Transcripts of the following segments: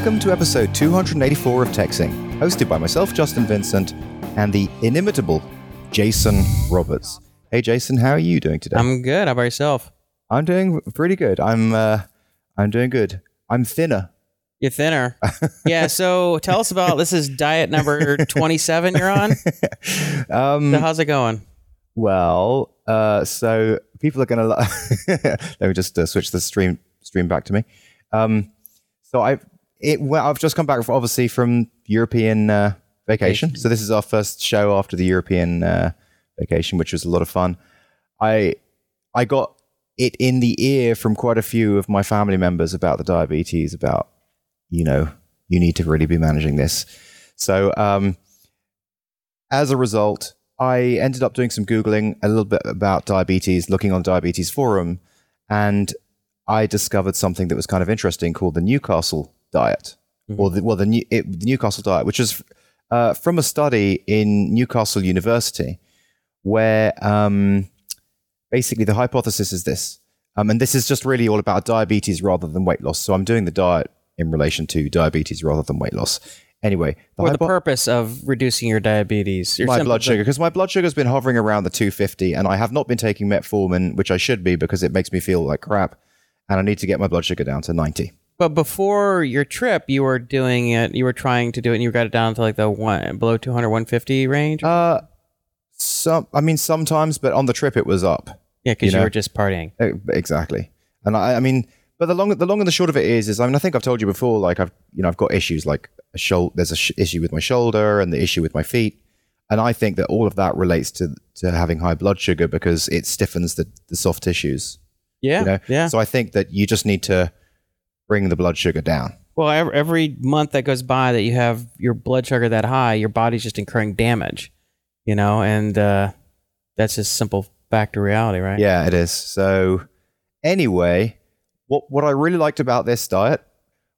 Welcome to episode 284 of TechZing, hosted by myself, Justin Vincent, and the inimitable Jason Roberts. Hey, Jason, how are you doing today? I'm good. How about yourself? I'm doing pretty good. I'm uh, I'm doing good. I'm thinner. You're thinner. yeah. So tell us about this. Is diet number 27 you're on? Um, So how's it going? Well, uh, so people are going to. Let me just uh, switch the stream stream back to me. Um, so I've it. Well, I've just come back, obviously, from European uh, vacation. So this is our first show after the European uh, vacation, which was a lot of fun. I I got it in the ear from quite a few of my family members about the diabetes. About you know, you need to really be managing this. So um, as a result, I ended up doing some Googling a little bit about diabetes, looking on Diabetes Forum, and I discovered something that was kind of interesting called the Newcastle diet, or the, well, the, New, it, the Newcastle diet, which is uh, from a study in Newcastle University, where um, basically the hypothesis is this, um, and this is just really all about diabetes rather than weight loss. So I'm doing the diet in relation to diabetes rather than weight loss. Anyway, the For the purpose of reducing your diabetes. Your my blood sugar because my blood sugar has been hovering around the 250 and i have not been taking metformin which i should be because it makes me feel like crap and i need to get my blood sugar down to 90 But before your trip, you were doing it. You were trying to do it, and you got it down to like the one below 200, 150 range. uh some i mean sometimes but on the trip it was up yeah, because you you, were just partying. Exactly and i i mean but the long the long and the short of it is is i mean i think i've told you before like i've you know i've got issues like a shoulder there's a sh- issue with my shoulder and the issue with my feet and i think that all of that relates to to having high blood sugar because it stiffens the, the soft tissues Yeah, you know yeah. so i think that you just need to bring the blood sugar down well, every, every month that goes by that you have your blood sugar that high, your body's just incurring damage. You know, and uh, that's just simple fact of reality, right? yeah it is so anyway what what i really liked about this diet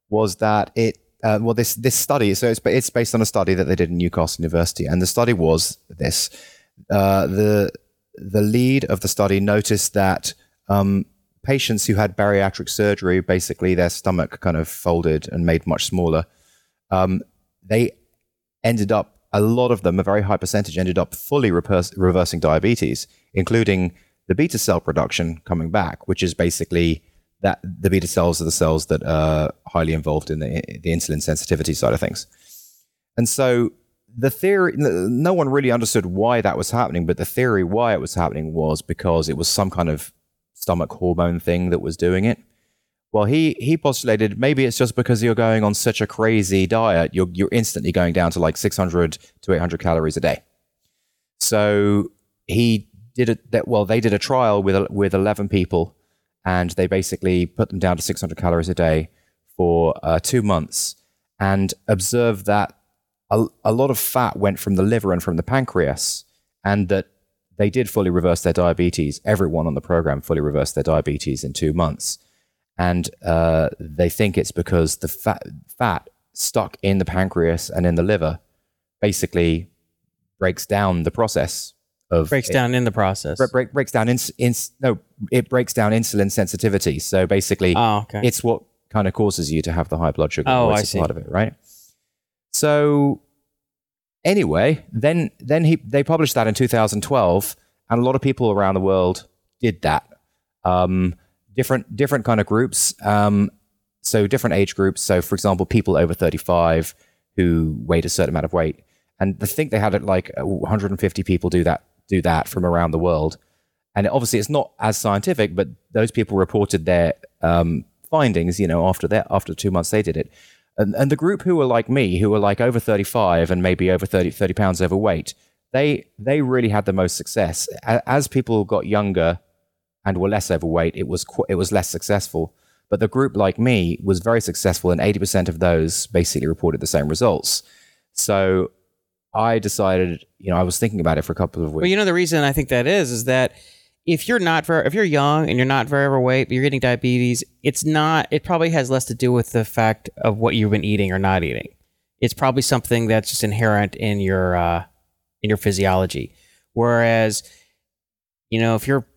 was that it uh, well this this study so it's it's based on a study that they did in newcastle university and the study was this uh, the the lead of the study noticed that um, patients who had bariatric surgery basically their stomach kind of folded and made much smaller um, they ended up a lot of them a very high percentage ended up fully repers- reversing diabetes including the beta cell production coming back which is basically that the beta cells are the cells that are highly involved in the, the insulin sensitivity side of things. And so the theory no one really understood why that was happening but the theory why it was happening was because it was some kind of stomach hormone thing that was doing it well, he he postulated maybe it's just because you're going on such a crazy diet, you're you're instantly going down to like 600 to 800 calories a day. So he did it that well, they did a trial with with 11 people, and they basically put them down to 600 calories a day for uh, two months, and observed that a, a lot of fat went from the liver and from the pancreas, and that they did fully reverse their diabetes. Everyone on the program fully reversed their diabetes in two months and uh, they think it's because the fat fat stuck in the pancreas and in the liver basically breaks down the process of breaks it- down in the process. bre- break, breaks down ins, ins, no it breaks down insulin sensitivity so basically oh, okay. it's what kind of causes you to have the high blood sugar Oh, it's I a see. part of it right so anyway then then he they published that in 2012 and a lot of people around the world did that. Um, different different kind of groups um, so different age groups. So for example people over 35 who weighed a certain amount of weight. And I think they had like 150 people do that do that from around the world. And obviously it's not as scientific but those people reported their um, findings you know after that after two months they did it and, and the group who were like me who were like over 35 and maybe over 30, 30 pounds overweight they they really had the most success. As people got younger and were less overweight it was qu- it was less successful. But the group like me was very successful and 80% of those basically reported the same results. So i decided you know i was thinking about it for a couple of weeks Well, you know the reason I think that is is that if you're not very, if you're young and you're not very overweight, but you're getting diabetes, it's not. It probably has less to do with the fact of what you've been eating or not eating. It's probably something that's just inherent in your uh, in your physiology. Whereas, you know, if you're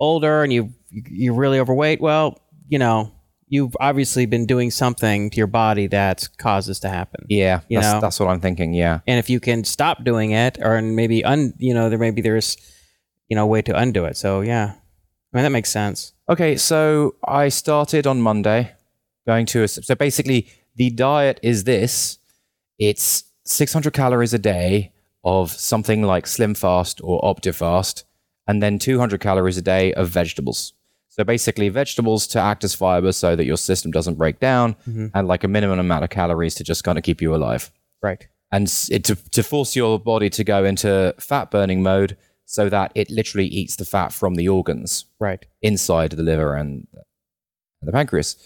older and you you're really overweight, well, you know, you've obviously been doing something to your body that's caused this to happen. Yeah, You that's, know? that's what I'm thinking. Yeah. And if you can stop doing it, or maybe un, you know, there maybe there's, you know, a way to undo it. So yeah, I mean that makes sense. Okay, so I started on Monday going to a, so basically the diet is this it's 600 calories a day of something like Slim Fast or Optifast and then 200 calories a day of vegetables. So basically vegetables to act as fiber so that your system doesn't break down mm-hmm. and like a minimum amount of calories to just kind of keep you alive Right. and it, to, to force your body to go into fat burning mode so that it literally eats the fat from the organs Right. inside the liver and the pancreas.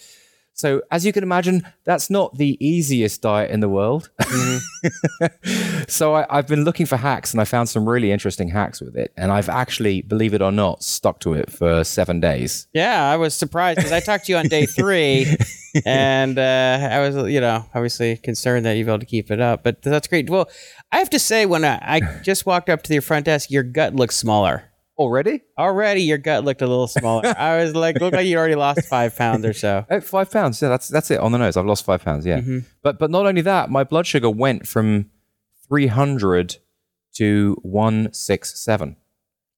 So, as you can imagine, that's not the easiest diet in the world. so, I, I've been looking for hacks and I found some really interesting hacks with it. And I've actually, believe it or not, stuck to it for seven days. Yeah, I was surprised because I talked to you on day three, and uh, I was, you know, obviously concerned that you'd be able to keep it up. But that's great. Well, I have to say, when I, I just walked up to your front desk, your gut looks smaller. Already? Already, your gut looked a little smaller. I was like, looked like you already lost five pounds or so. Oh, five pounds. Yeah, that's that's it on the nose. I've lost five pounds. Yeah, Mm-hmm. but but not only that, my blood sugar went from three hundred to one six seven.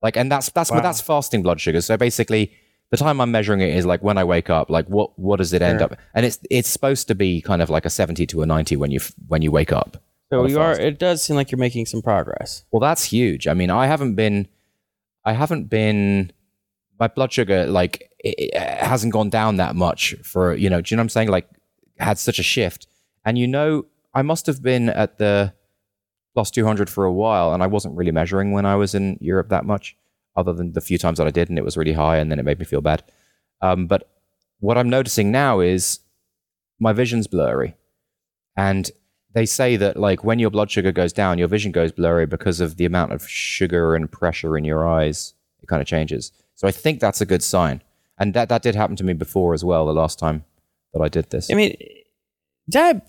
Like, and that's that's Wow. that's fasting blood sugar. So basically, the time I'm measuring it is like when I wake up. Like, what what does it end Sure. up? And it's it's supposed to be kind of like a seventy to a ninety when you when you wake up. So you are. It does seem like you're making some progress. Well, that's huge. I mean, I haven't been, I haven't been, my blood sugar like it, it hasn't gone down that much for you know. Do you know what I'm saying? Like, had such a shift, and you know, I must have been at the plus 200 for a while, and I wasn't really measuring when I was in Europe that much, other than the few times that I did, and it was really high, and then it made me feel bad. Um, but what I'm noticing now is my vision's blurry, and they say that like when your blood sugar goes down, your vision goes blurry because of the amount of sugar and pressure in your eyes. It kind of changes. So I think that's a good sign, and that that did happen to me before as well. The last time that I did this. I mean, diab-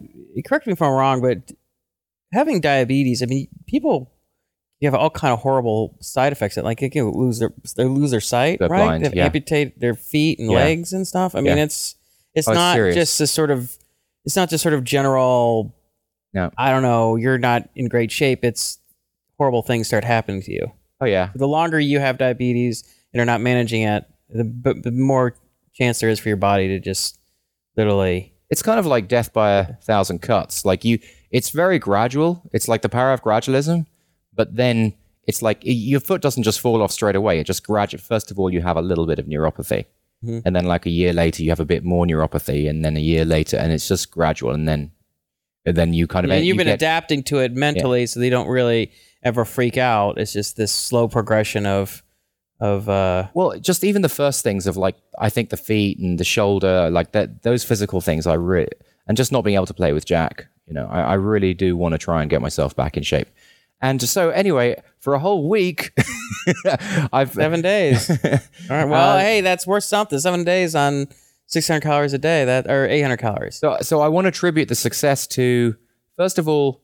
correct me if I'm wrong, but having diabetes, I mean, people you have all kind of horrible side effects. Like they can lose their they lose their sight, They're right? blind, they yeah. amputate their feet and Yeah. legs and stuff. I mean, Yeah. it's it's Oh, not serious. just a sort of it's not just sort of general. No. I don't know. You're not in great shape. It's horrible things start happening to you. oh yeah, The longer you have diabetes and are not managing it, the, b- the more chance there is for your body to just literally it's kind of like death by a thousand cuts. Like you, it's very gradual. It's like the power of gradualism, but then it's like your foot doesn't just fall off straight away. It just gradually. First of all, you have a little bit of neuropathy, Mhm. and then like a year later, you have a bit more neuropathy, and then a year later, and it's just gradual, and then then you kind of Yeah, and you you've been get- adapting to it mentally, so they don't really ever freak out. It's just this slow progression of of uh Well, just even the first things of like I think the feet and the shoulder, like that those physical things I really and just not being able to play with Jack, you know, I, I really do want to try and get myself back in shape. And so anyway, for a whole week I've seven days. All right. Well, Uh, hey, that's worth something. Seven days on six hundred calories a day. That or eight hundred calories. so so I want to attribute the success to first of all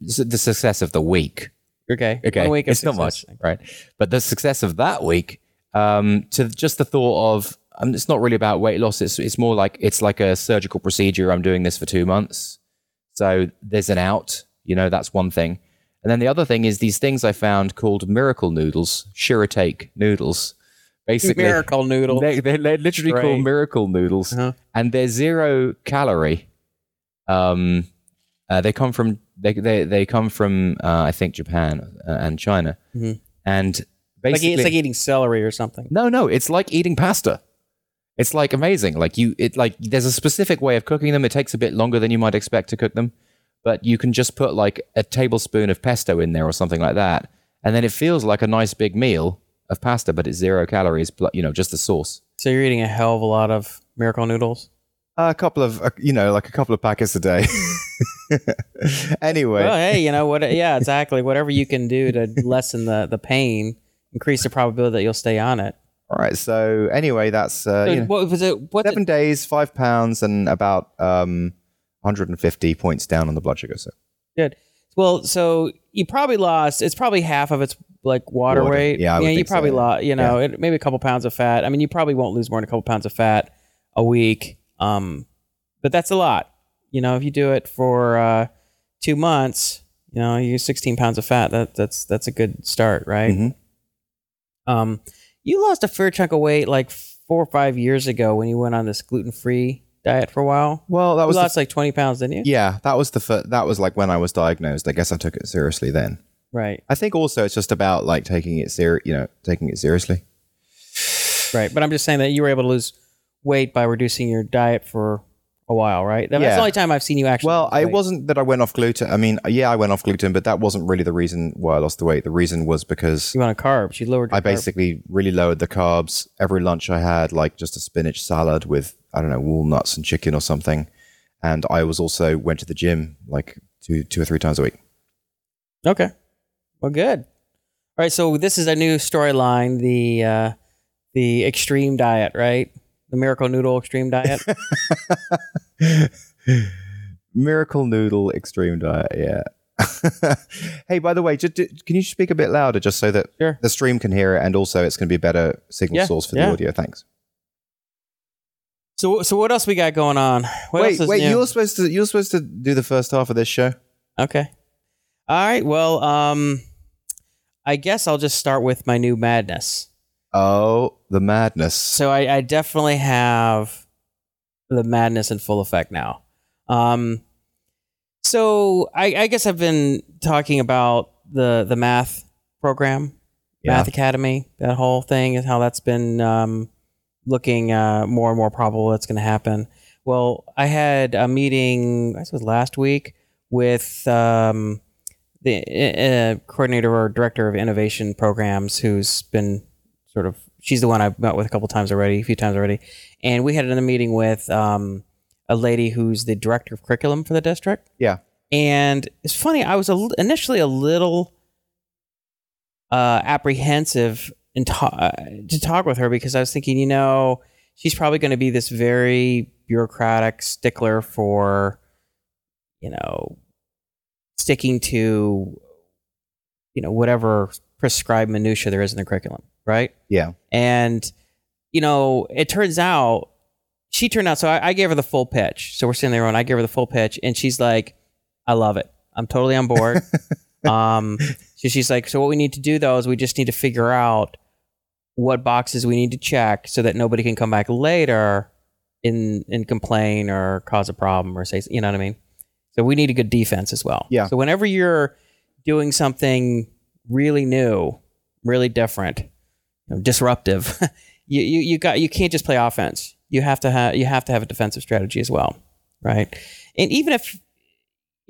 the success of the week. Okay. Okay, One week it's not much, right? But the success of that week, um, to just the thought of, um, it's not really about weight loss. It's it's more like it's like a surgical procedure. I'm doing this for two months, so there's an out. You know, that's one thing. And then the other thing is these things I found called miracle noodles, shirataki noodles. Basically, Miracle noodle. they, they're, they're literally Right. called miracle noodles, Uh-huh. and they're zero calorie. Um, uh, they come from they they, they come from uh, I think Japan uh, and China, Mhm. and Like, basically it's like eating celery or something. no no it's like eating pasta. It's like amazing. Like you, it like there's a specific way of cooking them. It takes a bit longer than you might expect to cook them, but you can just put like a tablespoon of pesto in there or something like that, and then it feels like a nice big meal of pasta, but it's zero calories. bl- You know, just the sauce. So you're eating a hell of a lot of miracle noodles. A couple of, uh, you know, like a couple of packets a day. anyway, Well, hey, you know what? Yeah, exactly. Whatever you can do to lessen the the pain, increase the probability that you'll stay on it. all right. So anyway, that's uh, So you know, what was it? What's seven it? days, five pounds, and about um, 150 points down on the blood sugar. So Good. Well, so you probably lost. It's probably half of its like water, Water. weight. Yeah, would you so, probably yeah. lost. You know, it, maybe a couple pounds of fat. I mean, you probably won't lose more than a couple pounds of fat a week. Um, but that's a lot. You know, if you do it for uh, two months, you know, you use 16 pounds of fat. That that's that's a good start, right? Mhm. Um, you lost a fair chunk of weight like four or five years ago when you went on this gluten free diet for a while. Well, that You was lost like 20 pounds, didn't you? Yeah, that was the fir- that was like when I was diagnosed. I guess I took it seriously then. Right, I think also it's just about like taking it ser- you know, taking it seriously. right. But I'm just saying that you were able to lose weight by reducing your diet for a while, right? That's Yeah. the only time I've seen you actually. Well, lose I wasn't that I went off gluten. I mean, yeah, I went off gluten, but that wasn't really the reason why I lost the weight. The reason was because You went on carbs. You lowered. I basically really lowered the carbs. Every lunch I had like just a spinach salad with I don't know walnuts and chicken or something, and I was also went to the gym like two two or three times a week. Okay. Well, good. All right. So this is a new storyline. The uh, the extreme diet, right? The miracle noodle extreme diet. Miracle noodle extreme diet. Yeah. hey, by the way, just, can you speak a bit louder just so that Sure. the stream can hear it, and also it's going to be a better signal Yeah, source for yeah. the audio. Thanks. so so what else we got going on? What wait, wait. new? You're supposed to you're supposed to do the first half of this show. Okay. All right. Well, um, I guess I'll just start with my new madness. Oh, the madness. So I, I definitely have the madness in full effect now. Um, so I, I guess I've been talking about the the math program, Yeah. Math Academy, that whole thing, and how that's been um, looking uh, more and more probable that's going to happen. Well, I had a meeting, I was last week, with um, the uh, coordinator or director of innovation programs, who's been sort of she's the one I've met with a couple times already, a few times already, and we had another meeting with um, a lady who's the director of curriculum for the district. Yeah. And it's funny, I was a, initially a little uh, apprehensive in ta- uh, to talk with her because I was thinking, you know, she's probably going to be this very bureaucratic stickler for, you know, sticking to, you know, whatever prescribed minutia there is in the curriculum, right? Yeah. And, you know, it turns out she turned out, so I, I gave her the full pitch. So we're sitting there and I gave her the full pitch and she's like, I love it. I'm totally on board. um, so she's like, so what we need to do though is we just need to figure out what boxes we need to check so that nobody can come back later and, and complain or cause a problem or say, you know what I mean? So we need a good defense as well. Yeah. So whenever you're doing something really new, really different, you know, disruptive, you, you you got you can't just play offense. You have to have you have to have a defensive strategy as well, right? And even if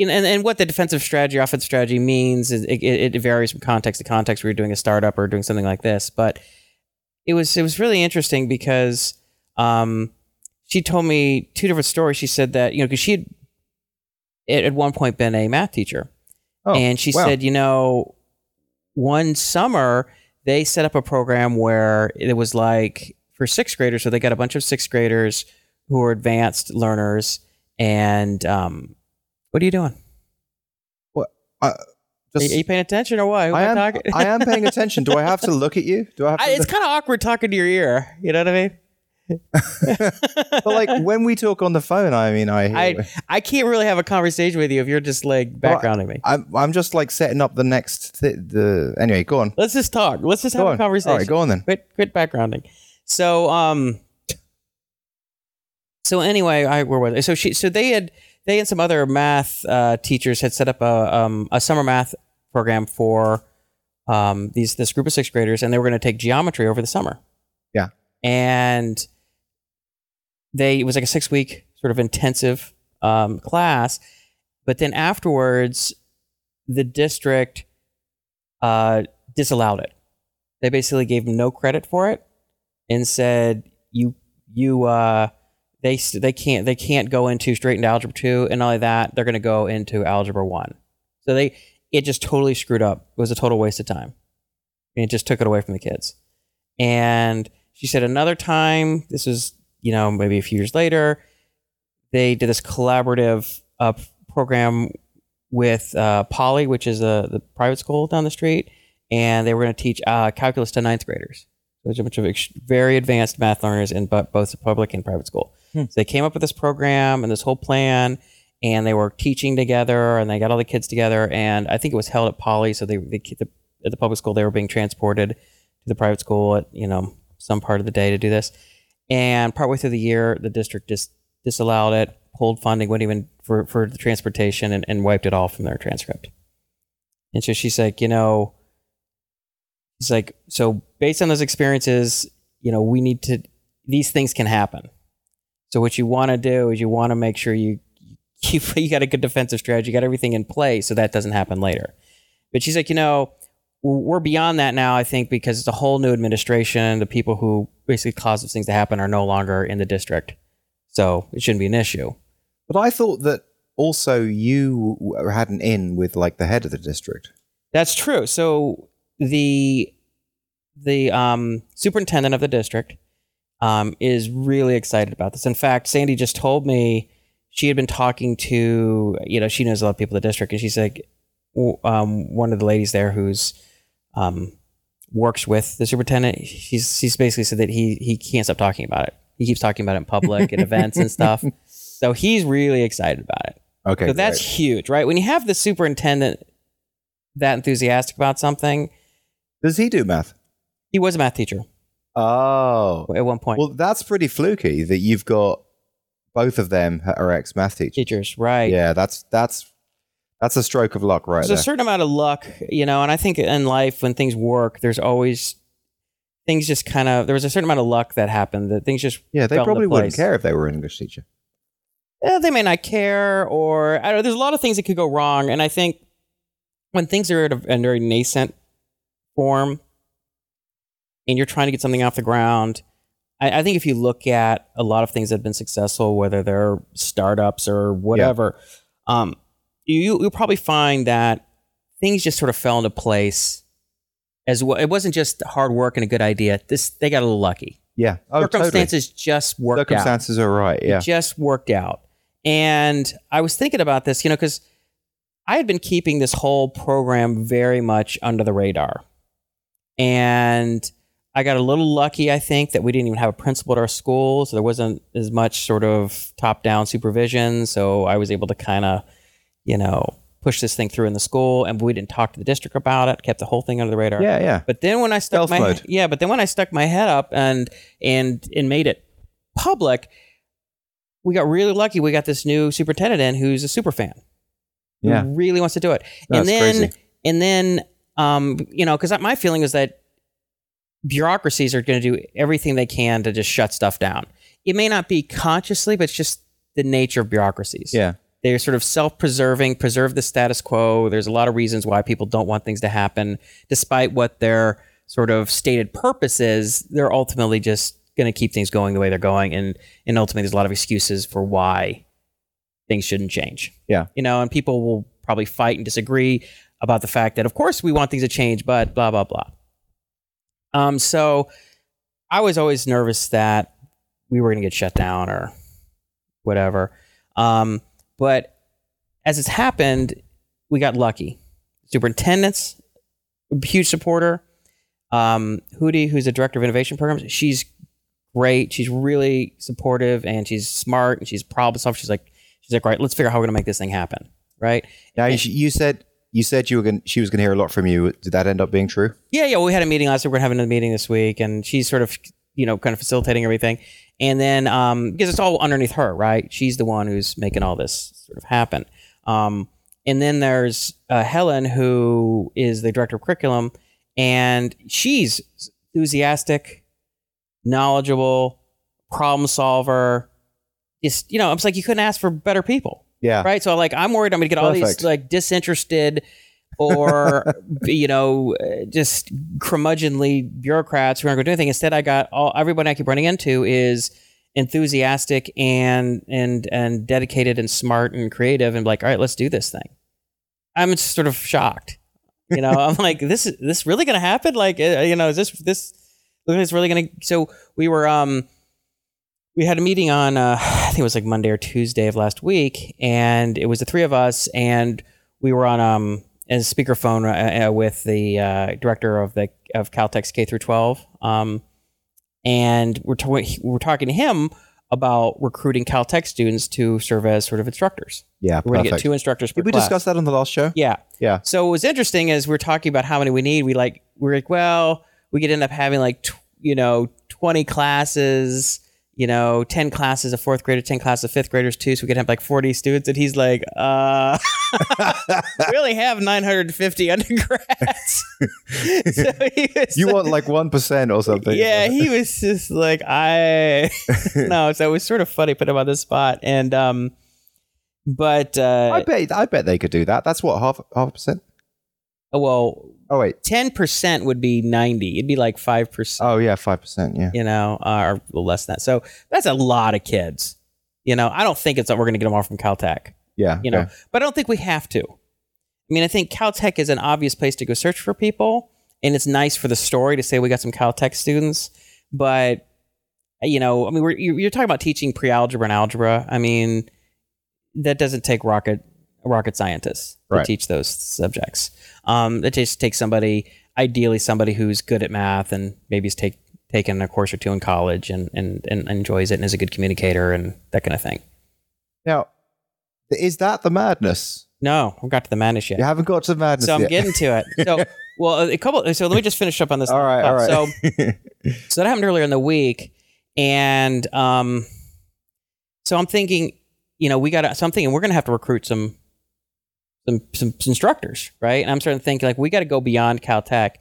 and, and, and what the defensive strategy, offensive strategy means, is it, it, varies from context to context. Where you're doing a startup or doing something like this, but it was it was really interesting because um, she told me two different stories. She said that you know because she had at at one point been a math teacher, Oh, and she wow. said, you know, one summer they set up a program where it was like for sixth graders. So they got a bunch of sixth graders who are advanced learners. And um, what are you doing? What? Are just, you paying attention or what? Who I am. talking? I am paying attention. Do I have to look at you? Do I have to? I- it's look- kind of awkward talking to your ear. You know what I mean? but like when we talk on the phone, I mean, I. Hear, I I can't really have a conversation with you if you're just like Well, backgrounding me. I'm. I'm just like setting up the next. Th- the anyway, go on. Let's just talk. Let's just Go have on. a conversation. All right, go on then. quit quit backgrounding. So um so anyway, I where was I? So she so they had they and some other math uh, teachers had set up a um, a summer math program for um, these this group of sixth graders, and they were going to take geometry over the summer. Yeah. and they it was like a six week sort of intensive um, class, but then afterwards, the district uh, disallowed it. They basically gave no credit for it and said you you uh they they can't they can't go into straight into algebra 2 and not only that. They're going to go into algebra 1 so they it just totally screwed up. It was a total waste of time. And it just took it away from the kids. And she said another time this was you know maybe a few years later they did this collaborative uh, program with uh, Poly, which is a the private school down the street, and they were going to teach uh, calculus to ninth graders. There's a bunch of ex- very advanced math learners in both public and private school. Hmm. So they came up with this program and this whole plan, and they were teaching together, and they got all the kids together. And I think it was held at Poly, so they, they the, at the public school they were being transported to the private school at you know some part of the day to do this. And partway through the year, the district just disallowed it, pulled funding, wouldn't even for for the transportation, and, and wiped it all from their transcript. And so she's like, you know, she's like, so based on those experiences, you know, we need to, these things can happen. So what you want to do is you want to make sure you, you, you got a good defensive strategy, you got everything in place so that doesn't happen later. But she's like, you know, we're beyond that now, I think, because it's a whole new administration. The people who basically caused these things to happen are no longer in the district. So it shouldn't be an issue. But I thought that also you had an in with like the head of the district. That's true. So the the um, superintendent of the district um, is really excited about this. In fact, Sandy just told me she had been talking to you know she knows a lot of people in the district, and she's like um, one of the ladies there who's um, works with the superintendent. he's she's basically said that he he can't stop talking about it. He keeps talking about it in public at events and stuff. So he's really excited about it. Okay, So that's great. huge, right? When you have the superintendent that enthusiastic about something, does he do math? he was a math teacher Oh, at one point. well, that's pretty fluky that you've got both of them are ex math teachers. teachers, right? Yeah, that's that's that's a stroke of luck right There's there. a certain amount of luck, you know, and I think in life when things work, there's always things just kind of there was a certain amount of luck that happened that things just yeah, they probably wouldn't care if they were an English teacher. Yeah, they may not care or I don't know, there's a lot of things that could go wrong and I think when things are at a, a very nascent form and you're trying to get something off the ground I, I think if you look at a lot of things that have been successful whether they're startups or whatever um, you, you'll probably find that things just sort of fell into place as well it wasn't just hard work and a good idea this they got a little lucky Yeah, oh, circumstances just worked Totally. out Circumstances are right. Yeah, it just worked out. And I was thinking about this, you know, because I had been keeping this whole program very much under the radar. And I got a little lucky, I think, that we didn't even have a principal at our school. So there wasn't as much sort of top down supervision. So I was able to kind of, you know, push this thing through in the school. And we didn't talk to the district about it, kept the whole thing under the radar. yeah, yeah. But then when I stuck Stealth my mode. yeah, but then when I stuck my head up and and and made it public, we got really lucky. We got this new superintendent in who's a super fan. who Yeah. really wants to do it. That's and then crazy. and then um you know because my feeling is that bureaucracies are going to do everything they can to just shut stuff down. It may not be consciously, but it's just the nature of bureaucracies Yeah, they're sort of self-preserving preserve the status quo. There's a lot of reasons why people don't want things to happen. Despite what their sort of stated purpose is they're ultimately just going to keep things going the way they're going and and ultimately there's a lot of excuses for why things shouldn't change. Yeah. you know and people will probably fight and disagree about the fact that of course we want things to change but blah blah blah. Um so i was always nervous that we were going to get shut down or whatever. Um but as it's happened, we got lucky. Superintendent's a huge supporter. Um, Hootie, who's the director of innovation programs, she's great. She's really supportive and she's smart and she's problem solver. She's like, she's like, right, let's figure out how we're gonna make this thing happen. Right? now you, you said you said you were going she was going to hear a lot from you. Did that end up being true? Yeah, yeah. We had a meeting last week. We're having a meeting this week, and she's sort of, you know, kind of facilitating everything. And then, um, because it's all underneath her, right? She's the one who's making all this sort of happen. Um, and then there's uh, Helen, who is the director of curriculum, and she's enthusiastic, knowledgeable, problem solver. Just, you know, it's like you couldn't ask for better people Yeah, right? So like I'm worried I'm going to get all these like disinterested or you know uh, just curmudgeonly bureaucrats who aren't going to do anything. Instead, I got all everyone I keep running into is enthusiastic and and and dedicated and smart and creative and like all right, let's do this thing. I'm just sort of shocked. You know, I'm like this is this really going to happen? Like uh, you know, is this this it's really going to so we were um we had a meeting on uh, I think it was like Monday or Tuesday of last week, and it was the three of us, and we were on um as speakerphone uh, uh, with the uh, director of the of Caltech's K through 12 um, and we're to- we're talking to him about recruiting Caltech students to serve as sort of instructors. Yeah, We're going to get two instructors per Did we class. discuss that on the last show? Yeah. Yeah. So what was interesting is we're talking about how many we need. We like we're like, well, we could end up having like tw- you know twenty classes, you know, ten classes of fourth graders, ten classes of fifth graders too. So we could have like forty students. And he's like, uh, we only have nine hundred and fifty undergrads. so he was You like- want like one percent or something? yeah, he was just like I no, so it was sort of funny put him on the spot. And um but uh I bet. I bet they could do that. That's what half half a percent. well Oh wait. ten percent would be ninety. It'd be like five percent, Oh yeah, five percent. Yeah. you know, uh, or less than that. So that's a lot of kids. You know, I don't think it's that we're going to get them all from Caltech. Yeah. You know, okay. but I don't think we have to. I mean, I think Caltech is an obvious place to go search for people, and it's nice for the story to say we got some Caltech students. But you know, I mean, we're, you're you're talking about teaching pre-algebra and algebra. I mean, that doesn't take rocket rocket scientists to teach those subjects. Um, it just takes somebody, ideally somebody who's good at math and maybe has take, taken a course or two in college and, and, and enjoys it and is a good communicator and that kind of thing. Now, is that the madness? No, I have got to the madness yet. You haven't got to the madness so I'm yet. getting to it. So, well, a couple. So let me just finish up on this. all right. All right. So, so that happened earlier in the week, and um, so I'm thinking, you know, we got something, and we're going to have to recruit some, some, some, instructors, right? And I'm starting to think like we got to go beyond Caltech.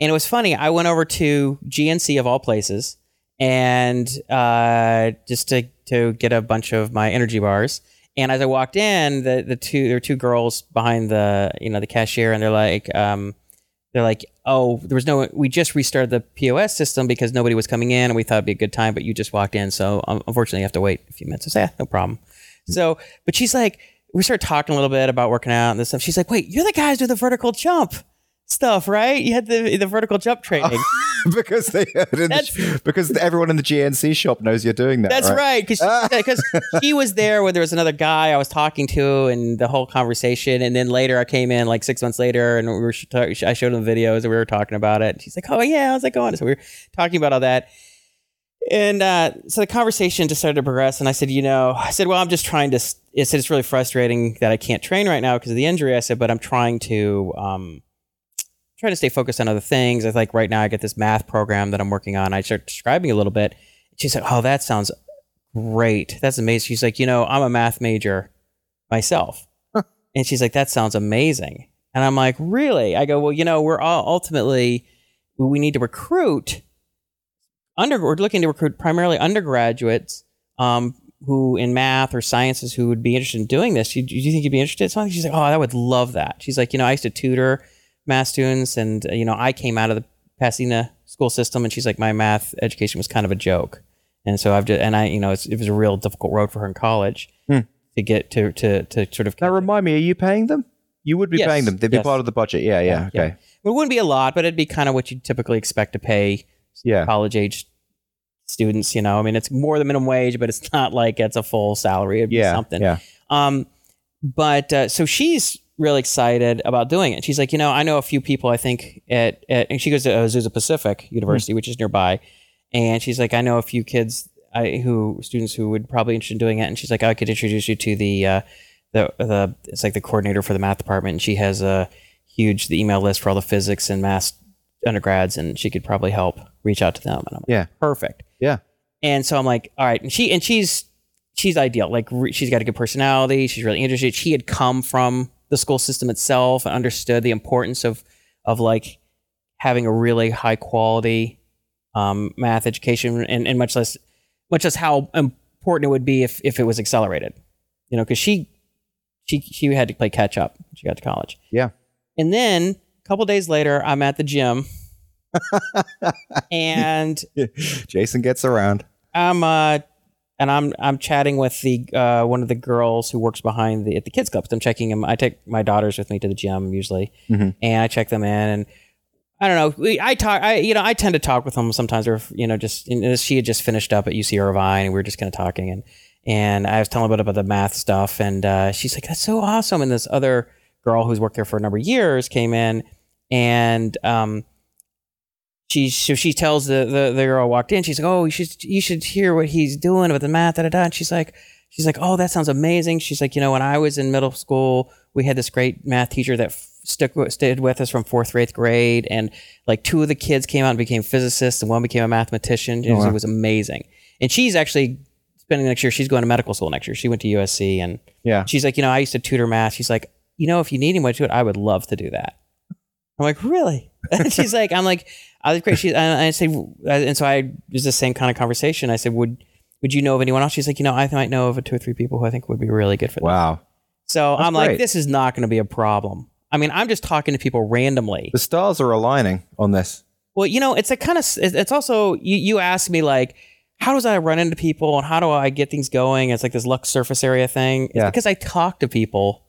And it was funny. I went over to GNC of all places, and uh, just to to get a bunch of my energy bars. And as I walked in, the the two there were two girls behind the you know the cashier, and they're like, um, they're like, oh, there was no, we just restarted the POS system because nobody was coming in, and we thought it'd be a good time, but you just walked in, so um, unfortunately you have to wait a few minutes. I said, yeah, no problem. So, but she's like, we started talking a little bit about working out and this stuff. She's like, wait, you're the guys with the vertical jump stuff, right? You had the the vertical jump training. because they the, because everyone in the GNC shop knows you're doing that. That's right. right, because he was there when there was another guy I was talking to, and the whole conversation. And then later, I came in like six months later, and we were I showed him videos, and we were talking about it. And she's like, "Oh yeah, how's it going?" So we were talking about all that, and uh, so the conversation just started to progress. And I said, "You know," I said, "Well, I'm just trying to." s- I said, "It's really frustrating that I can't train right now because of the injury." I said, "But I'm trying to." Um, trying to stay focused on other things. I think right now I get this math program that I'm working on. I start describing a little bit. She said, "Oh, that sounds great. That's amazing." She's like, "You know, I'm a math major myself," and she's like, "That sounds amazing." And I'm like, "Really?" I go, "Well, you know, we're all ultimately we need to recruit under. We're looking to recruit primarily undergraduates." Um, who in math or sciences who would be interested in doing this? Do you, you think you'd be interested? So she's like, "Oh, I would love that." She's like, "You know, I used to tutor math students, and uh, you know, I came out of the Pasadena school system, and she's like, my math education was kind of a joke, and so I've just, and I, you know, it's, it was a real difficult road for her in college Hmm. to get to to to sort of. Now remind me, are you paying them? You would be Yes, paying them. They'd be yes. part of the budget. Yeah. Yeah. Yeah, okay. It wouldn't be a lot, but it'd be kind of what you typically expect to pay Yeah. college age students. You know, I mean, it's more than minimum wage, but it's not like it's a full salary. It'd Yeah. something. Yeah. Um, but uh, so she's really excited about doing it. She's like, you know, I know a few people. I think at, at and she goes to Azusa Pacific University, which is nearby, and she's like, I know a few kids I, who students who would probably be interested in doing it. And she's like, I could introduce you to the uh, the the it's like the coordinator for the math department. And she has a huge the email list for all the physics and math undergrads, and she could probably help reach out to them. And I'm like, Yeah. perfect. Yeah. And so I'm like, all right. And she and she's she's ideal. Like re- she's got a good personality. She's really interested. She had come from the school system itself and understood the importance of of like having a really high quality um, math education, and, and much less much less how important it would be if if it was accelerated. You know, because she she she had to play catch up. when She got to college. Yeah. And then a couple days later, I'm at the gym. and Jason gets around. I'm uh and I'm I'm chatting with the uh, one of the girls who works behind the at the kids club. I'm checking them. I take my daughters with me to the gym usually, Mhm. and I check them in. And I don't know. We, I talk. I you know I tend to talk with them sometimes, or you know just and she had just finished up at UC Irvine, and we were just kind of talking. And and I was telling a bit about the math stuff, and uh, she's like, "That's so awesome." And this other girl who's worked there for a number of years came in, and um, she so she tells the, the the girl walked in. She's like, "Oh, you should you should hear what he's doing with the math." Da da da. And she's like, she's like, "Oh, that sounds amazing." She's like, "You know, when I was in middle school, we had this great math teacher that stuck stayed with us from fourth through eighth grade, and like two of the kids came out and became physicists, and one became a mathematician. It was, wow. it was amazing. And she's actually spending next year. She's going to medical school next year. She went to USC, and Yeah. she's like, you know, I used to tutor math. She's like, you know, if you need anyone to do it, I would love to do that. I'm like, really? And she's like, I'm like, I was great. She, and I say, uh, and so I it was the same kind of conversation. I said, would would you know of anyone else? She's like, you know, I might know of two or three people who I think would be really good for this. Wow. So I'm like, this is not going to be a problem. I mean, I'm just talking to people randomly. The stars are aligning on this. Well, you know, it's a kind of, it's also, you, you ask me like, how does I run into people and how do I get things going? It's like this luck surface area thing. It's Yeah. because I talk to people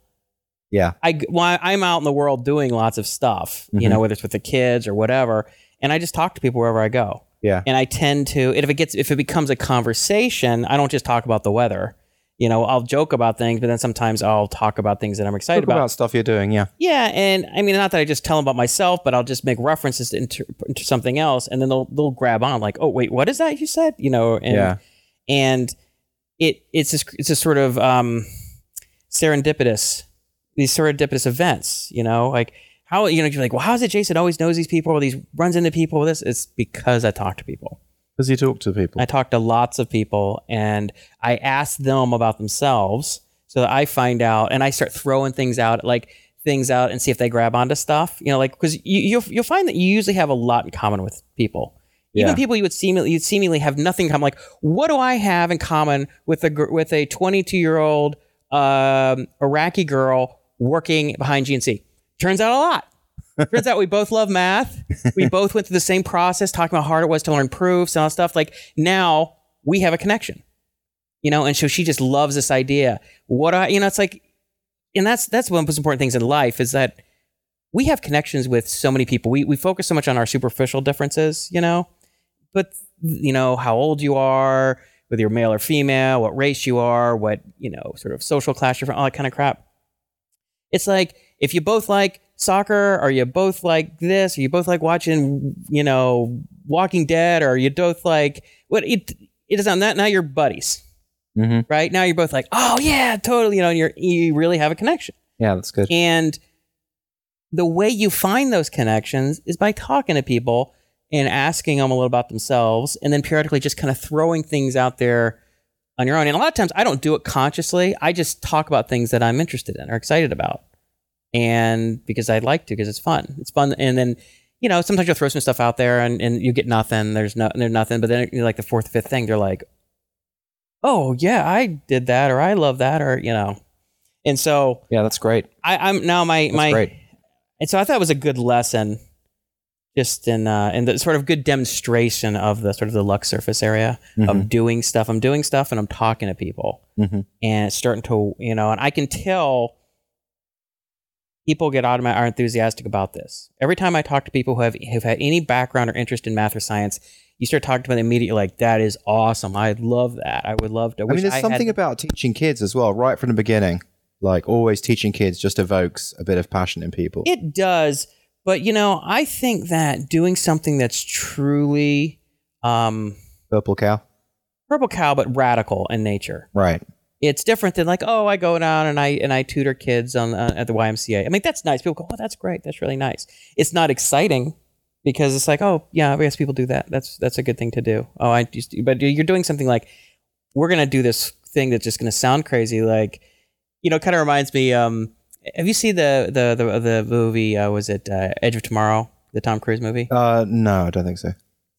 Yeah. I well, I'm out in the world doing lots of stuff, you Mhm. know, whether it's with the kids or whatever, and I just talk to people wherever I go. Yeah. And I tend to, if it gets, if it becomes a conversation, I don't just talk about the weather. You know, I'll joke about things, but then sometimes I'll talk about things that I'm excited Talk about. stuff you're doing. Yeah. Yeah, and I mean, not that I just tell them about myself, but I'll just make references to something else, and then they'll they'll grab on like, oh wait, what is that you said? You know, and Yeah. and it it's this it's a sort of um, serendipitous these serendipitous events. You know, like how you know you're like, well, how is it Jason always knows these people or these runs into people? With this it's because I talk to people. Because you talk to people. I talk to lots of people and I ask them about themselves so that I find out and I start throwing things out like things out and see if they grab onto stuff. You know, like because you, you'll you'll find that you usually have a lot in common with people. Even Yeah. people you would seemingly you'd seemingly have nothing in common. Like, what do I have in common with a with a 22 year old um, Iraqi girl working behind GNC? Turns out a lot. Turns out we both love math. We both went through the same process, talking about how hard it was to learn proofs and all that stuff. Like now we have a connection, you know. And so she just loves this idea. What I, you know, it's like, and that's that's one of the most important things in life is that we have connections with so many people. We we focus so much on our superficial differences, you know, but you know how old you are, whether you're male or female, what race you are, what you know, sort of social class you're from, all that kind of crap. It's like if you both like soccer, or you both like this, or you both like watching, you know, Walking Dead, or you both like what it it doesn't that now you're buddies, hmm right? Now you're both like, oh yeah, totally, you know, you're you really have a connection. Yeah, that's good. And the way you find those connections is by talking to people and asking them a little about themselves, and then periodically just kind of throwing things out there on your own. And a lot of times I don't do it consciously. I just talk about things that I'm interested in or excited about. And because I'd like to, because it's fun. It's fun. And then, you know, sometimes you'll throw some stuff out there and, and you get nothing. There's no, there's nothing. But then, like the fourth, fifth thing, they're like, oh, yeah, I did that, or I love that, or, you know. And so Yeah, that's great. I, I'm now my, That's my, great. and so I thought it was a good lesson, just in uh, in the sort of good demonstration of the sort of the luck surface area Mhm. of doing stuff. I'm doing stuff and I'm talking to people, Mhm. and it's starting to you know, and I can tell people get automatic are enthusiastic about this. Every time I talk to people who have who've had any background or interest in math or science, you start talking to them immediately like that is awesome. I love that. I would love to. I wish mean, there's had something that." about teaching kids as well, right from the beginning. Like always teaching kids just evokes a bit of passion in people. It does, but you know, I think that doing something that's truly um, Purple cow. purple cow, but radical in nature. Right. It's different than like, oh, I go down and I and I tutor kids on uh, at the YMCA. I mean, that's nice. People go, oh, that's great. That's really nice. It's not exciting because it's like, oh, yeah, I guess people do that. That's that's a good thing to do. Oh, I just, but you're doing something like, we're gonna do this thing that's just gonna sound crazy. Like, you know, kind of reminds me. Um, have you seen the the the, the movie? Uh, was it uh, Edge of Tomorrow? The Tom Cruise movie. Uh, no, I don't think so.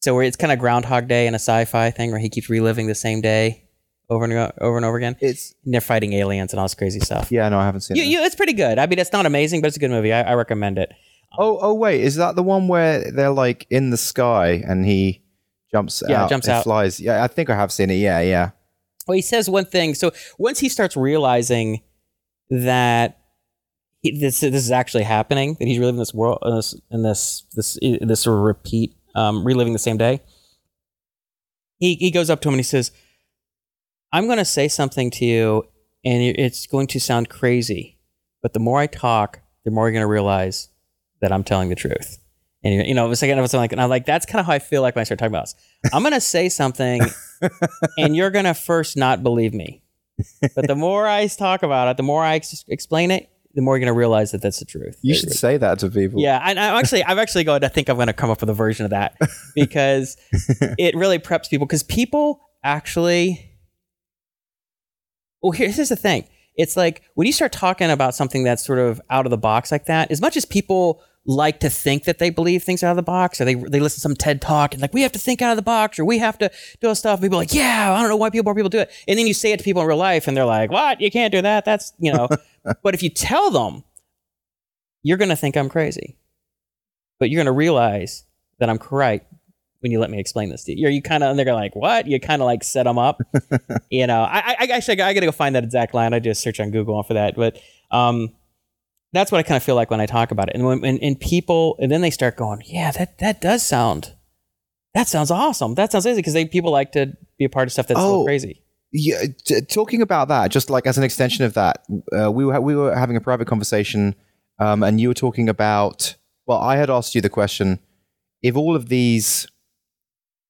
So where it's kind of Groundhog Day and a sci-fi thing where he keeps reliving the same day over and over and over again. It's And they're fighting aliens and all this crazy stuff. yeah, no, I haven't seen You, it. you, it's pretty good. I mean, it's not amazing, but it's a good movie. I, I recommend it. Oh, oh, wait, is that the one where they're like in the sky and he jumps Yeah, out? jumps and out. flies. Yeah, I think I have seen it. Yeah, yeah. Well, he says one thing. So once he starts realizing that he, this this is actually happening, that he's reliving this world in this in this this this sort of repeat, um, reliving the same day. He he goes up to him and he says, "I'm going to say something to you, and it's going to sound crazy, but the more I talk, the more you're going to realize that I'm telling the truth." And you know, it was like, it was like, and I'm like, that's kind of how I feel like when I start talking about this. I'm gonna say something, and you're gonna first not believe me, but the more I talk about it, the more I ex- explain it, the more you're gonna realize that that's the truth. You should say that to people. Yeah, and I'm actually, I'm actually going to think I'm going to come up with a version of that because it really preps people. Because people actually, well, here's the thing. It's like when you start talking about something that's sort of out of the box like that. As much as people like to think that they believe things out of the box, or they they listen to some TED talk and like we have to think out of the box, or we have to do stuff. People are like, yeah, I don't know why people more people do it, and then you say it to people in real life, and they're like, what? You can't do that. That's you know. but if you tell them, you're going to think I'm crazy, but you're going to realize that I'm correct when you let me explain this to you. You're, you kind of, and they're like, what? You kind of like set them up. you know, I, I actually, I got to go find that exact line. I just search on Google for that. But um, that's what I kind of feel like when I talk about it. And when, and, and people, and then they start going, yeah, that, that does sound, that sounds awesome. That sounds easy because they, people like to be a part of stuff that's Oh. crazy. Yeah, t- talking about that, just like as an extension of that, uh, we were we were having a private conversation, um, and you were talking about. Well, I had asked you the question: if all of these,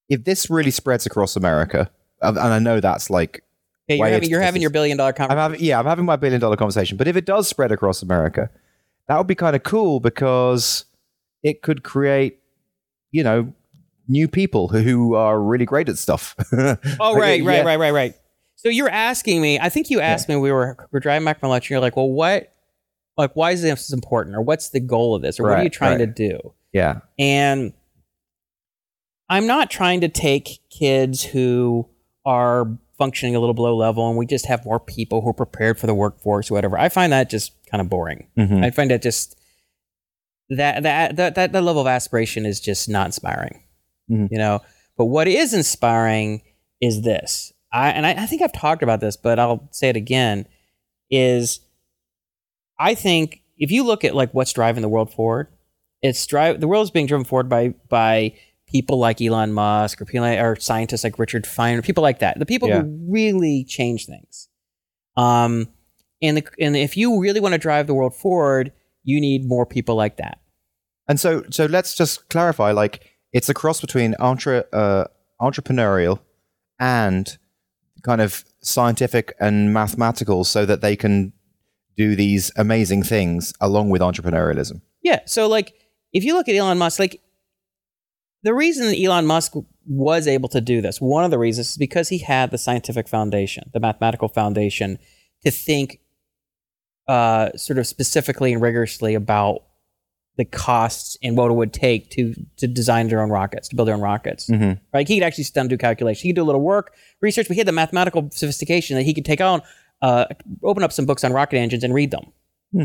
if this really spreads across America, and I know that's like Hey, you're having, you're having your billion dollar I'm conversation. having, yeah, I'm having my billion dollar conversation. But if it does spread across America, that would be kind of cool because it could create, you know, new people who, are really great at stuff. Oh, Like, right, right, yeah. right, right, right. So you're asking me. I think you asked me. We were we're driving back from lunch, and you're like, "Well, what? Like, why is this important, or what's the goal of this, or what are you trying right. to do?" Yeah, And I'm not trying to take kids who are functioning a little below level, and we just have more people who are prepared for the workforce, or whatever. I find that just kind of boring. Mhm. I find that just that that that that, that level of aspiration is just not inspiring. Mhm. You know, but what is inspiring is this. I and I, I think I've talked about this, but I'll say it again. Is I think if you look at like what's driving the world forward, it's drive the world's being driven forward by by people like Elon Musk or people like, or scientists like Richard Feynman, people like that. The people Yeah. who really change things. Um, and the, and if you really want to drive the world forward, you need more people like that. and so so let's just clarify. Like, it's a cross between entre, uh, entrepreneurial and kind of scientific and mathematical, so that they can do these amazing things along with entrepreneurialism. Yeah. So like if you look at Elon Musk, like the reason Elon Musk was able to do this, one of the reasons is because he had the scientific foundation, the mathematical foundation to think uh, sort of specifically and rigorously about the costs and what it would take to to design their own rockets, to build their own rockets. Mm-hmm. Right? He could actually sit down and do calculations. He could do a little work, research, but he had the mathematical sophistication that he could take on, uh, open up some books on rocket engines and read them. Hmm.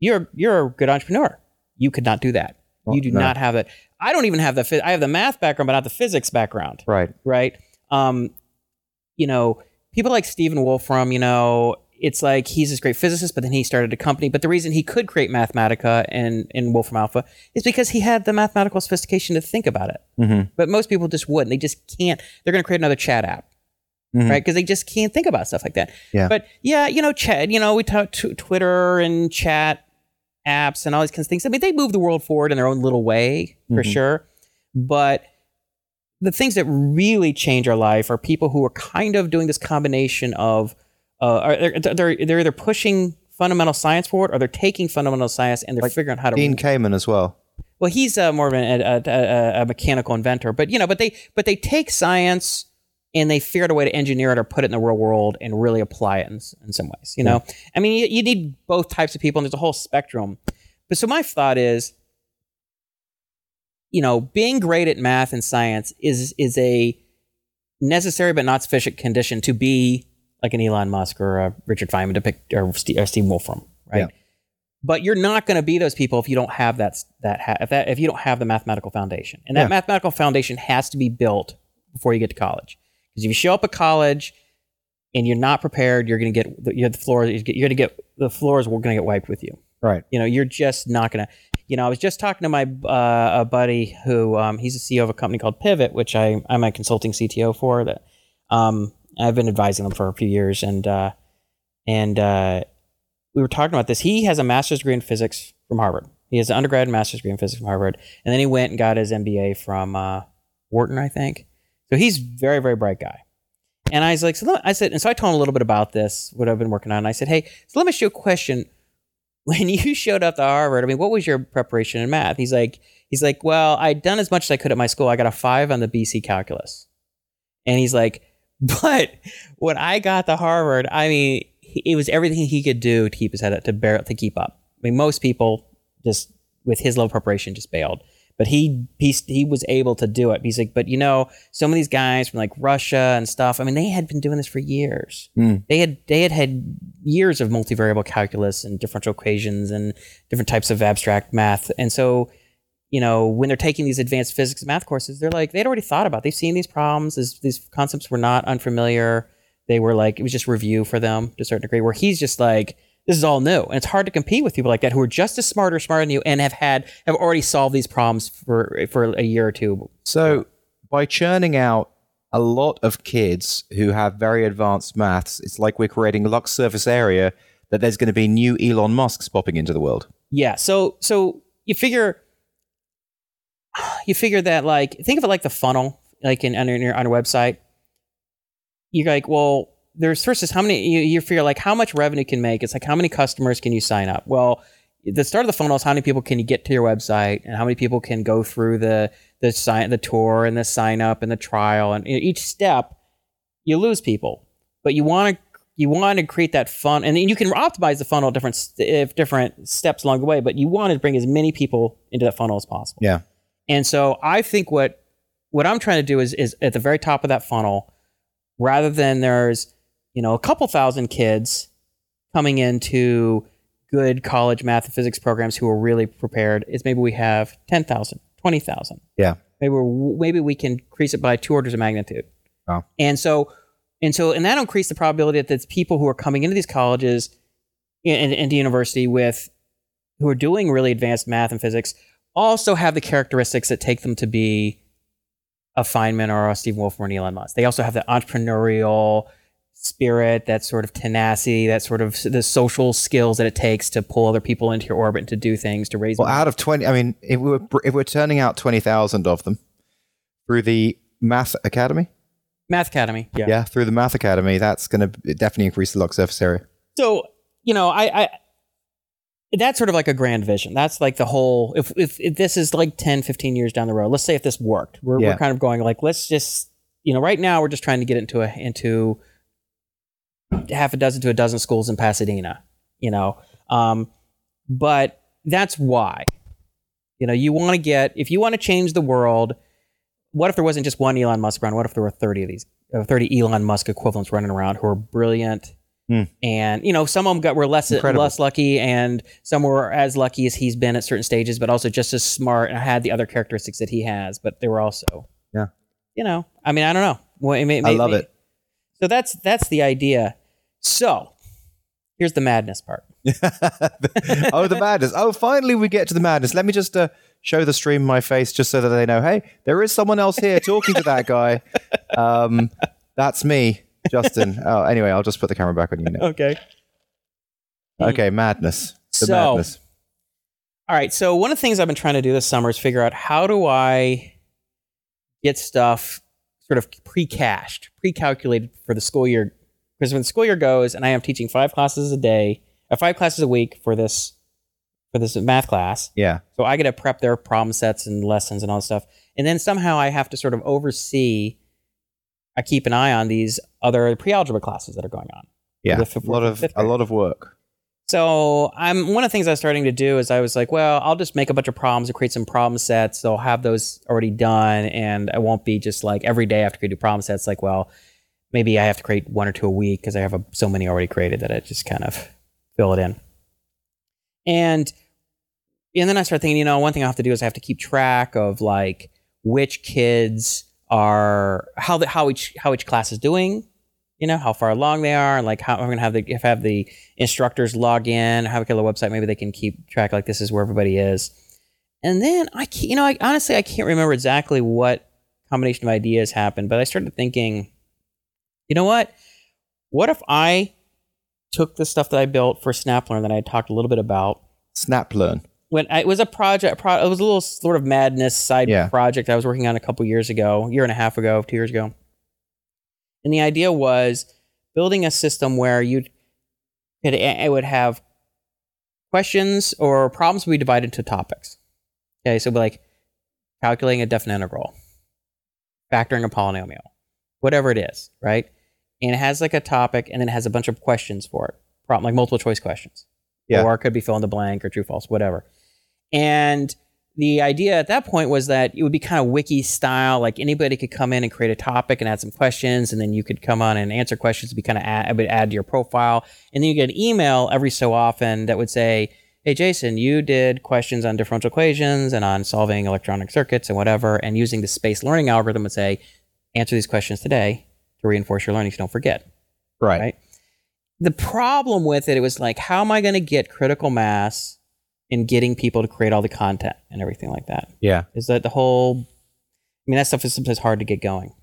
You're you're a good entrepreneur. You could not do that. Well, you do no. not have it. I don't even have the. I have the math background, but not the physics background. Right. Right? Um, you know, people like Stephen Wolfram. You know, it's like he's this great physicist, but then he started a company. But the reason he could create Mathematica and and Wolfram Alpha is because he had the mathematical sophistication to think about it. Mm-hmm. But most people just wouldn't. They just can't. They're going to create another chat app, Mhm. right? Because they just can't think about stuff like that. Yeah. But yeah, you know, chat. You know, we talk t- Twitter and chat apps and all these kinds of things. I mean, they move the world forward in their own little way for Mhm. sure. But the things that really change our life are people who are kind of doing this combination of uh, are, they're, they're they're either pushing fundamental science forward or they're taking fundamental science and they're Like figuring out how to Dean Kamen as well. well, he's uh, more of an, a, a, a mechanical inventor, but you know, but they but they take science and they figured a way to engineer it or put it in the real world and really apply it in, in some ways. You know, I mean, you, you need both types of people, and there's a whole spectrum. But so my thought is, you know, being great at math and science is is a necessary but not sufficient condition to be like an Elon Musk or a Richard Feynman to pick or Steve, or Steve Wolfram, right? Yeah. But you're not going to be those people if you don't have that that ha- if that if you don't have the mathematical foundation, and that Yeah. mathematical foundation has to be built before you get to college. Because if you show up at college and you're not prepared, you're going to get the, you have the floor. You're going to get the floors. We're going to get wiped with you. Right. You know, you're just not going to. You know, I was just talking to my uh, a buddy who um, he's the CEO of a company called Pivot, which I I'm a consulting CTO for. That um, I've been advising them for a few years, and uh, and uh, we were talking about this. He has a master's degree in physics from Harvard. He has an undergrad and master's degree in physics from Harvard, and then he went and got his MBA from uh, Wharton, I think. So he's very, very bright guy. And I was like, so I said, and so I told him a little bit about this, what I've been working on. And I said, hey, so let me ask you a question. When you showed up to Harvard, I mean, what was your preparation in math? He's like, he's like, well, I'd done as much as I could at my school. I got a five on the BC calculus. And he's like, but when I got to Harvard, I mean, it was everything he could do to keep his head up, to bear, to keep up. I mean, most people just with his level of preparation just bailed, but he he he was able to do it. He's like, but you know, some of these guys from like Russia and stuff. I mean, they had been doing this for years. Hmm. They had they had had years of multivariable calculus and differential equations and different types of abstract math, and so you know, when they're taking these advanced physics and math courses, they're like, they'd already thought about. It. They've seen these problems. These, these concepts were not unfamiliar. They were like, it was just review for them to a certain degree. Where he's just like, this is all new, and it's hard to compete with people like that who are just as smart or smarter than you and have had have already solved these problems for for a year or two. So by churning out a lot of kids who have very advanced maths, it's like we're creating a luck surface area that there's going to be new Elon Musks popping into the world. Yeah. So so you figure you figure that like think of it like the funnel, like in on your on a website. You're like, well, there's first is how many you, you figure like how much revenue can make. It's like how many customers can you sign up? Well, the start of the funnel is how many people can you get to your website and how many people can go through the the sign the tour and the sign up and the trial and each step you lose people but you want to you want to create that fun and then you can optimize the funnel different st- if different steps along the way but you want to bring as many people into that funnel as possible Yeah. and so i think what what i'm trying to do is is at the very top of that funnel rather than there's you know a couple thousand kids coming into good college math and physics programs who are really prepared is maybe we have 10,000 20,000 Yeah. maybe we're, maybe we can increase it by two orders of magnitude Wow. and so and so and that'll increase the probability that there's people who are coming into these colleges and into university with who are doing really advanced math and physics also have the characteristics that take them to be a Feynman or a Steve Wolf or an Elon Musk. They also have the entrepreneurial spirit, that sort of tenacity, that sort of the social skills that it takes to pull other people into your orbit and to do things to raise Well, money. out of 20, I mean, if we were, if we're turning out 20,000 of them through the Math Academy, Math Academy. Yeah. yeah, through the Math Academy, that's going to definitely increase the luck surface area. So, you know, I, I that's sort of like a grand vision. That's like the whole if, if if this is like 10, 15 years down the road, let's say if this worked. We're Yeah. we're kind of going like let's just you know, right now we're just trying to get into a into half a dozen to a dozen schools in Pasadena, you know. Um, but that's why. You know, you want to get if you want to change the world, what if there wasn't just one Elon Musk around? What if there were 30 of these uh, 30 Elon Musk equivalents running around who are brilliant Hmm. and you know some of them got were less Incredible. less lucky and some were as lucky as he's been at certain stages but also just as smart and had the other characteristics that he has but they were also Yeah. you know i mean i don't know well, it may- I may- love may- it. so that's that's the idea so here's the madness part oh, the madness. Oh, finally we get to the madness. Let me just uh, show the stream my face just so that they know, hey, there is someone else here talking to that guy. Um, that's me, Justin. Oh, anyway, I'll just put the camera back on you now. okay Okay, madness. The So- madness. All right. So one of the things I've been trying to do this summer is figure out how do I get stuff sort of pre-cached, pre-calculated for the school year. Because when the school year goes, and I am teaching five classes a day, or five classes a week for this for this math class, Yeah. so I get to prep their problem sets and lessons and all this stuff, and then somehow I have to sort of oversee. I keep an eye on these other pre-algebra classes that are going on. Yeah. The A lot of a lot of work. So I'm one of the things I was starting to do is I was like, well, I'll just make a bunch of problems and create some problem sets. So I'll have those already done, and I won't be just like every day to create new problem sets. Like, well, maybe I have to create one or two a week because I have a, so many already created that I just kind of fill it in. And and then I start thinking, you know, one thing I have to do is I have to keep track of like which kids are how the how each how each class is doing you know how far along they are and like how i'm gonna have the if I have the instructors log in have a killer website maybe they can keep track like this is where everybody is and then i can't, you know I, honestly i can't remember exactly what combination of ideas happened but i started thinking you know what what if i took the stuff that i built for snaplearn that i talked a little bit about Snap learn. when I, it was a project, pro, it was a little sort of madness side Yeah. project I was working on a couple years ago, year and a half ago, two years ago. And the idea was building a system where you'd it, it would have questions or problems would be divided into topics. Okay, so like calculating a definite integral, factoring a polynomial, whatever it is, right? And it has like a topic, and then it has a bunch of questions for it, problem like multiple choice questions, Yeah. or it could be fill in the blank or true false, whatever. And the idea at that point was that it would be kind of wiki style, like anybody could come in and create a topic and add some questions, and then you could come on and answer questions to be kind of add, would add to your profile, and then you get an email every so often that would say, "Hey Jason, you did questions on differential equations and on solving electronic circuits and whatever, and using the space learning algorithm would say, answer these questions today to reinforce your learning so you don't forget." Right. Right. The problem with it, it was like, how am I going to get critical mass in getting people to create all the content and everything like that? Yeah. Is that the whole? I mean, that stuff is sometimes hard to get going.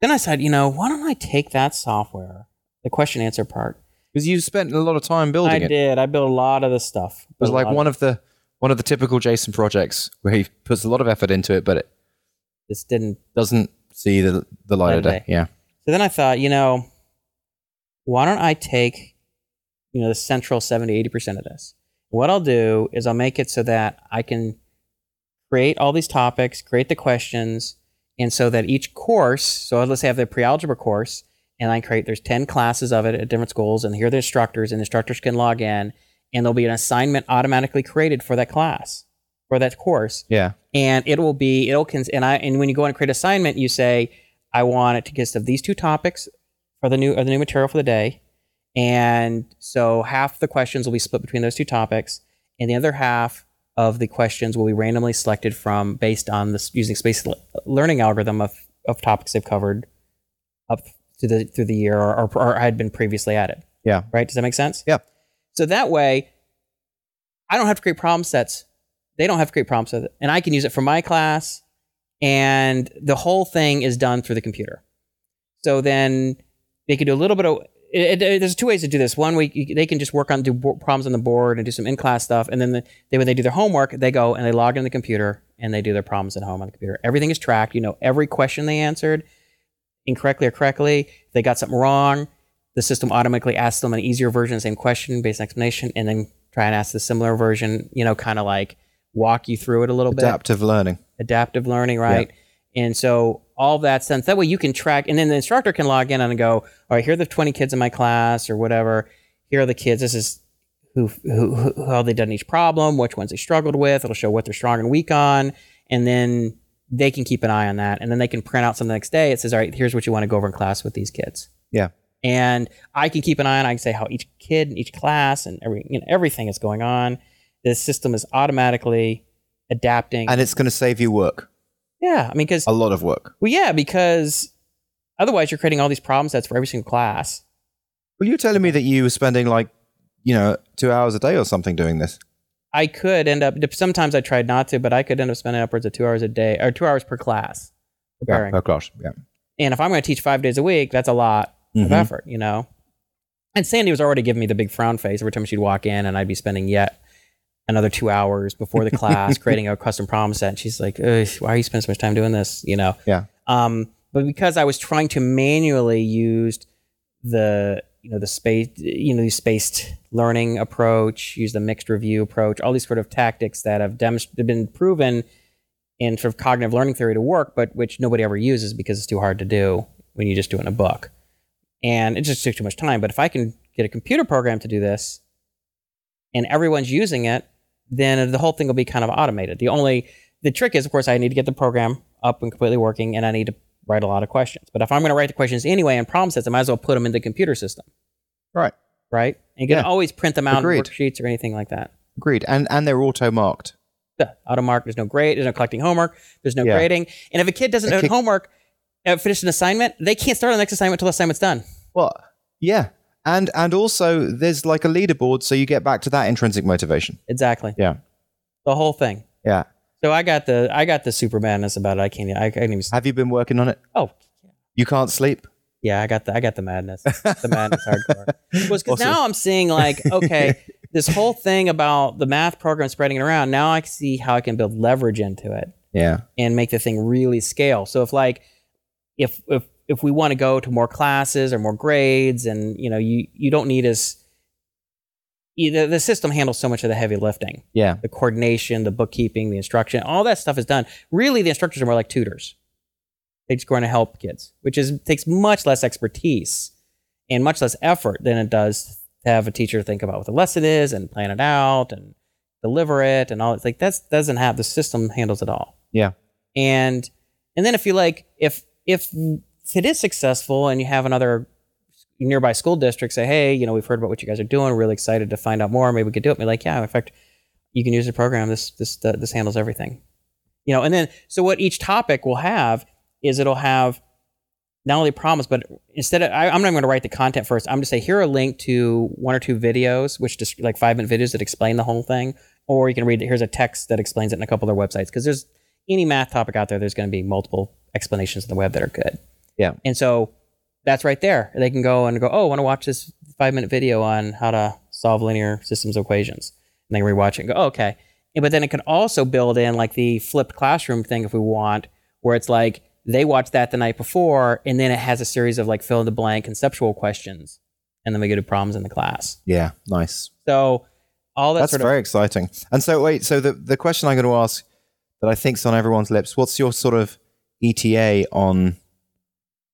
Then I said, you know, why don't I take that software, the question answer part? Because you spent a lot of time I building it. I did. I built a lot of this stuff. It was like one of of the one of the typical Jason projects where he puts a lot of effort into it, but it this didn't. doesn't see the the light of day. Yeah. So then I thought, you know, why don't I take, you know, the central 70, 80% of this? What I'll do is I'll make it so that I can create all these topics, create the questions, and so that each course, so let's say I have the pre-algebra course, and I create, there's 10 classes of it at different schools, and here are the instructors, and the instructors can log in, and there'll be an assignment automatically created for that class, for that course Yeah. and it will be it'll cons- and I and when you go and create assignment, you say I want it to consist of these two topics for the new or the new material for the day, and so half the questions will be split between those two topics, and the other half of the questions will be randomly selected from based on this using space le- learning algorithm of of topics they've covered up to the through the year or, or, or had been previously added. Yeah. Right? Does that make sense? Yeah. So that way, I don't have to create problem sets. They don't have to create with it. and I can use it for my class. And the whole thing is done through the computer. So then they can do a little bit of. It, it- there's two ways to do this. One week they can just work on do problems on the board and do some in class stuff, and then the, they when they do their homework, they go and they log in the computer and they do their problems at home on the computer. Everything is tracked. You know every question they answered incorrectly or correctly. If they got something wrong, the system automatically asks them an easier version of the same question based on explanation, and then try and ask the similar version. You know, kind of like walk you through it a little bit Adaptive learning. adaptive learning, right? And so all that sense that way you can track, and then the instructor can log in and go, all right, here are the 20 kids in my class or whatever. Here are the kids. This is who, who, who how they done each problem, which ones they struggled with. It'll show what they're strong and weak on, and then they can keep an eye on that, and then they can print out something the next day. It says, all right, here's what you want to go over in class with these kids Yeah. and I can keep an eye on. I can say how each kid in each class and every you know everything is going on. The system is automatically adapting. And it's going to save you work. yeah, I mean, because A lot of work. well, yeah, because otherwise you're creating all these problem sets for every single class. Well, you were telling me that you were spending like, you know, two hours a day or something doing this. I could end up. Sometimes I tried not to, but I could end up spending upwards of two hours a day or two hours per class preparing. Oh, gosh. Yeah. And if I'm going to teach five days a week, that's a lot of Mhm. effort, you know. And Sandy was already giving me the big frown face every time she'd walk in, and I'd be spending yet another two hours before the class creating a custom problem set. And she's like, "Why are you spending so much time doing this?" You know. Yeah. Um, but because I was trying to manually use the you know the space you know the spaced learning approach, use the mixed review approach, all these sort of tactics that have demonst- have been proven in sort of cognitive learning theory to work, but which nobody ever uses because it's too hard to do when you just do it in a book. And it just took too much time. But if I can get a computer program to do this and everyone's using it, then the whole thing will be kind of automated. The only the trick is, of course, I need to get the program up and completely working, and I need to write a lot of questions. But if I'm going to write the questions anyway and problem sets, I might as well put them in the computer system, Right. right? And you can Yeah. always print them out in worksheets or anything like that. Agreed. And and they're auto marked. Yeah, auto mark. There's no grade. There's no collecting homework. There's no Yeah. grading. And if a kid doesn't A know kid- homework, uh, finish an assignment, they can't start on the next assignment until the assignment's done. Well, yeah. And and also there's like a leaderboard, so you get back to that intrinsic motivation. Exactly. Yeah. The whole thing. Yeah. So I got the I got the super madness about it. I can't. I can't even. Have you been working on it? Oh, You can't sleep? yeah. I got the I got the madness. The madness hardcore. Was because Awesome. now I'm seeing like okay, this whole thing about the math program spreading it around. Now I see how I can build leverage into it Yeah. and make the thing really scale. So if like if if if we want to go to more classes or more grades and you know you you don't need as the system handles so much of the heavy lifting Yeah. the coordination the bookkeeping the instruction all that stuff is done really the instructors are more like tutors they're just going to help kids which is takes much less expertise and much less effort than it does to have a teacher think about what the lesson is and plan it out and deliver it and all it's like that doesn't have the system handles it all Yeah. and and then if you like if if if it is successful and you have another nearby school district say hey you know we've heard about what you guys are doing really excited to find out more maybe we could do it. Be like yeah in fact you can use the program. This this uh, this handles everything. You know and then so what each topic will have is it'll have not only problems but instead of I, i'm not going to write the content first. I'm going to say here a link to one or two videos which just like five minute videos that explain the whole thing. Or you can read it here's a text that explains it in a couple of their websites. Because there's any math topic out there there's going to be multiple explanations on the web that are good Yeah. and so that's right there they can go and go oh i want to watch this five minute video on how to solve linear systems equations and they can rewatch it and go oh, okay And- but then it can also build in like the flipped classroom thing if we want where it's like they watch that the night before and then it has a series of like fill in the blank conceptual questions and then we go to problems in the class Yeah. Nice. so all that That's sort of very exciting. And so, wait. So the the question I'm going to ask that I think's on everyone's lips. What's your sort of ETA on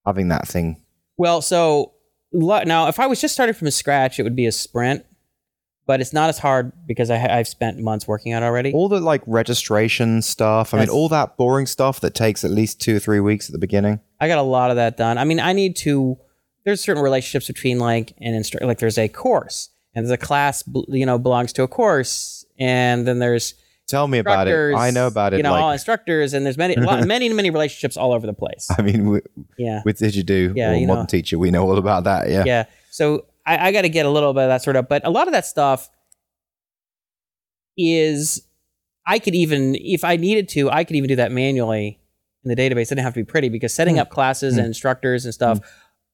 having that thing? Well, so now if I was just starting from scratch, it would be a sprint, but it's not as hard because I, I've spent months working on it already. All the like registration stuff. I mean, all that boring stuff that takes at least two or three weeks at the beginning. I got a lot of that done. I mean, I need to. There's certain relationships between like an instructor, like there's a course and there's a class, you know, belongs to a course, and then there's Tell me about it. I know about it. You know, all instructors, and there's many, lot, many, many relationships all over the place. I mean, with, Yeah. with Did Yeah, or you Modern know. Teacher, we know all about that. Yeah. yeah. So I, I got to get a little bit of that sort of, but a lot of that stuff is I could even, if I needed to, I could even do that manually in the database. It didn't have to be pretty because setting Hmm. up classes and instructors and stuff,